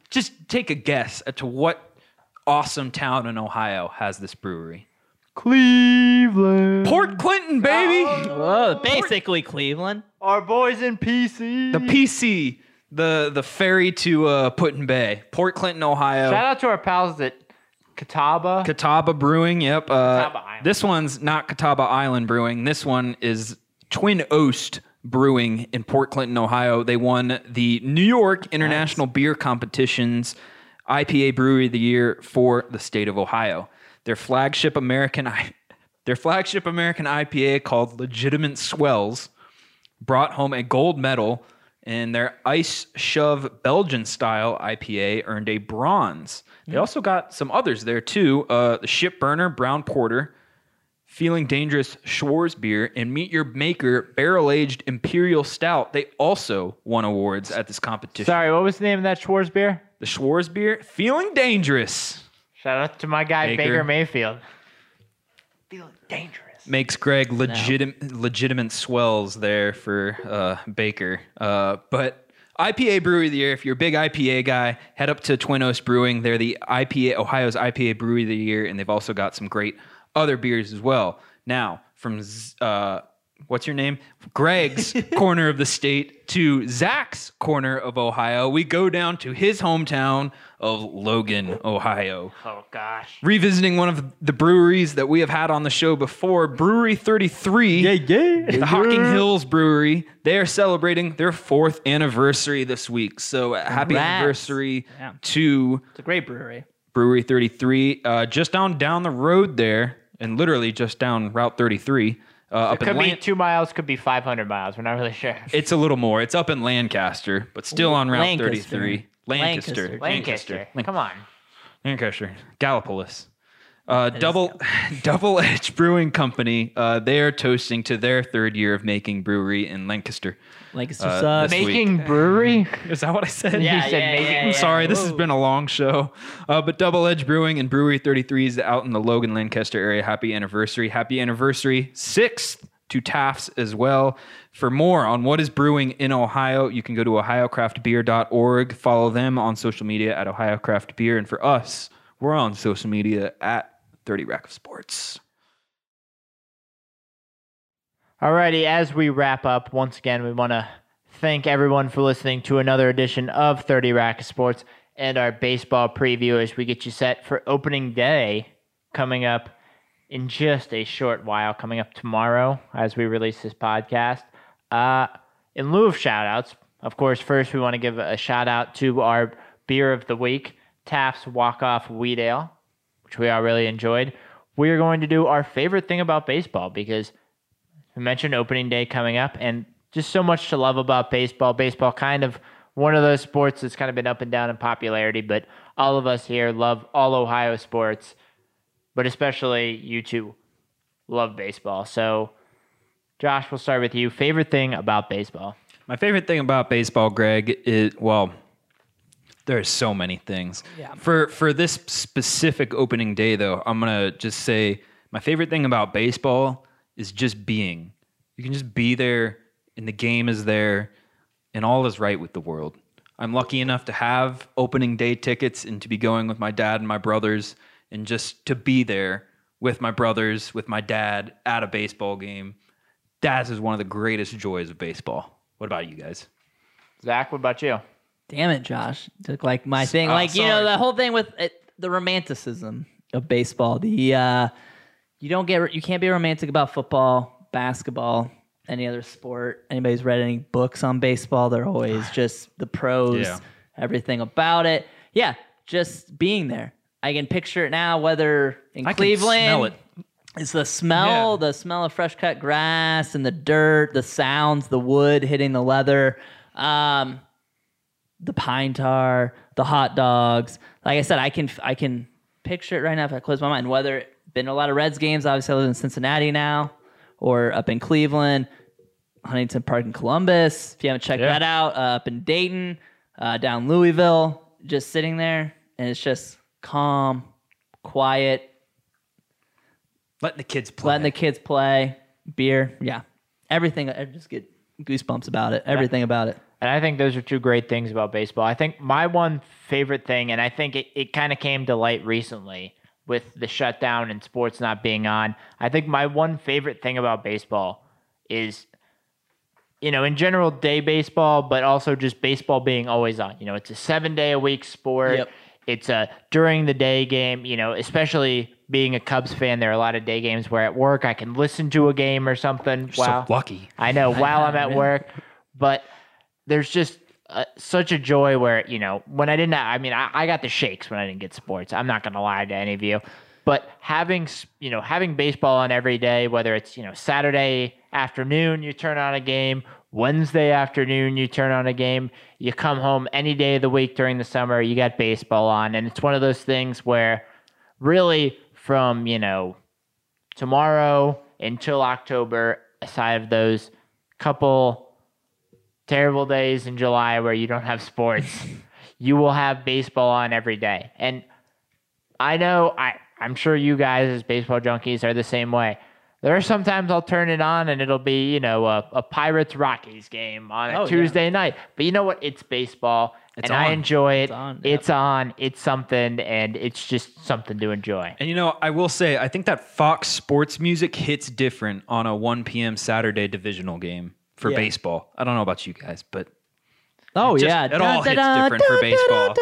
Just take a guess as to what awesome town in Ohio has this brewery.
Cleveland.
Port Clinton, baby.
Whoa, basically Cleveland.
Our boys in PC.
The PC, the the ferry to uh, Put-in Bay, Port Clinton, Ohio.
Shout out to our pals at Catawba.
Catawba Brewing. Yep. Uh,
Catawba Island.
This one's not Catawba Island Brewing. This one is Twin Oast Brewing in Port Clinton, Ohio. They won the New York International Beer Competition's IPA Brewery of the Year for the state of Ohio. Their flagship American I- their flagship American IPA called Legitimate Swells brought home a gold medal, and their Ice Shove Belgian style IPA earned a bronze. They also got some others there too uh, the Ship Burner Brown Porter, Feeling Dangerous Schwarz Beer, and Meet Your Maker Barrel Aged Imperial Stout. They also won awards at this competition.
Sorry, what was the name of that Schwartz beer?
The Schwarz Beer, Feeling Dangerous.
Shout out to my guy
Baker.
Baker, Mayfield. Feeling dangerous.
makes Greg legitimate legitimate swells there for uh, Baker. Uh, but IPA Brewery of the Year, if you're a big IPA guy, head up to Twin Oast Brewing. They're the IPA Ohio's IPA Brewery of the Year, and they've also got some great other beers as well. Now, from uh, what's your name? Greg's [LAUGHS] corner of the state to Zach's corner of Ohio, we go down to his hometown of Logan, Ohio
Oh gosh.
revisiting one of the breweries that we have had on the show before, Brewery 33.
yeah.
The Hocking Hills Brewery. They are celebrating their fourth anniversary this week. So uh, happy
Congrats.
anniversary
Yeah.
to
It's a great brewery.
Brewery 33. Uh, just down down the road there, and literally just down Route 33. Uh, up in
Could be
Lan-
two miles, could be 500 miles. We're not really sure.
it's a little more. It's up in Lancaster, but still on Route
Lancaster.
33. Lancaster.
Lancaster.
Lancaster. Come on.
Lancaster, Gallipolis. Uh, double [LAUGHS] Double Edge Brewing Company. Uh, they are toasting to their third year of making brewery in Lancaster.
Lancaster
Uh,
sucks.
this week.
Making brewery? [LAUGHS]
Is that what I said?
Yeah,
He said
yeah,
maybe-
yeah,
I'm
I'm
yeah.
sorry, this has been a long show. Uh, but Double Edge Brewing and Brewery 33 is out in the Logan, Lancaster area. Happy anniversary. Happy anniversary. Sixth to Taft's as well. For more on what is brewing in Ohio, you can go to ohiocraftbeer.org. Follow them on social media at ohiocraftbeer, And for us, we're on social media at 30 Rack of Sports.
Alrighty, as we wrap up, once again, we want to thank everyone for listening to another edition of 30 Rack of Sports and our baseball preview as we get you set for opening day coming up in just a short while, coming up tomorrow as we release this podcast. Uh, in lieu of shout outs, of course, first we want to give a shout out to our beer of the week, Taft's Walk Off Wheat Ale, which we all really enjoyed. We are going to do our favorite thing about baseball because we mentioned opening day coming up and just so much to love about baseball. Baseball kind of one of those sports that's kind of been up and down in popularity, but all of us here love all Ohio sports, but especially you two love baseball. So, Josh, we'll start with you. Favorite thing about baseball?
My favorite thing about baseball, Greg, is well, there's so many things.
Yeah.
For for this specific opening day, though, I'm gonna just say my favorite thing about baseball is just being. You can just be there, and the game is there, and all is right with the world. I'm lucky enough to have opening day tickets and to be going with my dad and my brothers, and just to be there with my brothers, with my dad at a baseball game. That is one of the greatest joys of baseball. What about you guys?
Zach, what about you?
Damn it, Josh. Took like my thing.
oh,
like, you know, the whole thing with it, the romanticism of baseball. The uh you don't get you can't be romantic about football, basketball, any other sport. Anybody's read any books on baseball, they're always [SIGHS] just the pros,
Yeah.
everything about it. Yeah, just being there. I can picture it now whether in
I can
Cleveland
smell it.
it's the smell,
Yeah.
the smell of fresh cut grass and the dirt, the sounds, the wood hitting the leather, um, the pine tar, the hot dogs. Like I said, I can I can picture it right now if I close my mind. Whether it's been a lot of Reds games, obviously I live in Cincinnati now, or up in Cleveland, Huntington Park in Columbus. If you haven't checked
Yeah.
that out, uh, up in Dayton, uh, down Louisville, just sitting there and it's just calm, quiet,
Letting the kids play.
letting the kids play, beer, yeah, everything. I just get goosebumps about it. Everything about it.
And I think those are two great things about baseball. I think my one favorite thing, and I think it, it kind of came to light recently with the shutdown and sports not being on. I think my one favorite thing about baseball is, you know, in general, day baseball, but also just baseball being always on. You know, it's a seven day a week sport.
Yep.
It's a during the day game, you know, especially being a Cubs fan, there are a lot of day games where at work I can listen to a game or something.
so
wow.
lucky.
I know while I'm at work, but there's just uh, such a joy where you know when I didn't. I mean, I, I got the shakes when I didn't get sports. I'm not gonna lie to any of you, but having you know having baseball on every day, whether it's you know Saturday afternoon you turn on a game, Wednesday afternoon you turn on a game, you come home any day of the week during the summer you got baseball on, and it's one of those things where really from you know tomorrow until October, aside of those couple terrible days in July where you don't have sports, [LAUGHS] you will have baseball on every day. And I know I I'm sure you guys as baseball junkies are the same way. There are sometimes I'll turn it on and it'll be, you know, a, a Pirates Rockies game on a
Oh, yeah.
Tuesday night. But you know what? It's baseball.
It's
and I enjoy it.
It's on, yep.
It's on. It's something and it's just something to enjoy.
And you know, I will say, I think that Fox sports music hits different on a 1 p.m. Saturday divisional game for
Yeah.
baseball. I don't know about you guys, but
Oh
just-
yeah,
it all hits different for baseball.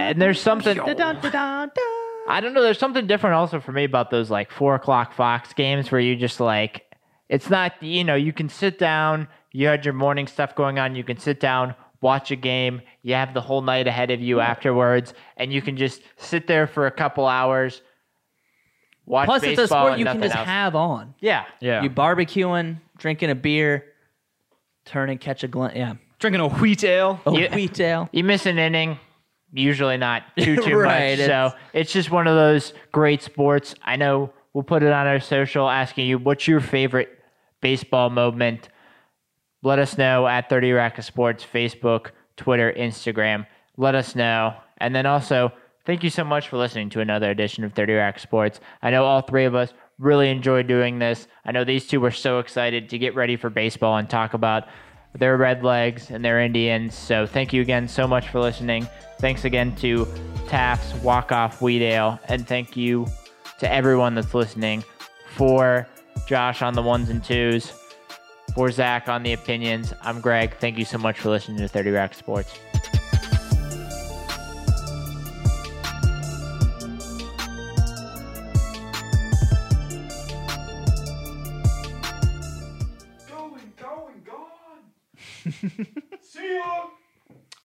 And there's something I don't know. There's something different also for me about those like four o'clock Fox games where you just like, it's not, you know, you can sit down, you had your morning stuff going on, you can sit down, watch a game, you have the whole night ahead of you afterwards, and you can just sit there for a couple hours, watch
Plus, it's a sport you can just
else.
have on.
Yeah.
yeah.
You barbecuing, drinking a beer, turn and catch a glint. Yeah,
drinking a wheat ale.
a
Yeah.
wheat ale.
You miss an inning, usually not too [LAUGHS] too
Right,
much. So
it's-
it's just one of those great sports. I know we'll put it on our social asking you what's your favorite baseball moment. Let us know at 30 Rack of Sports, Facebook, Twitter, Instagram. Let us know. And then also, thank you so much for listening to another edition of 30 Rack of Sports. I know all three of us really enjoyed doing this. I know these two were so excited to get ready for baseball and talk about their Red Legs and their Indians. So thank you again so much for listening. Thanks again to Taft's Walk Off Wheat Ale. And thank you to everyone that's listening for Josh on the ones and twos, for Zach on the opinions. I'm Greg. Thank you so much for listening to 30 Rack Sports.
Going, going, gone.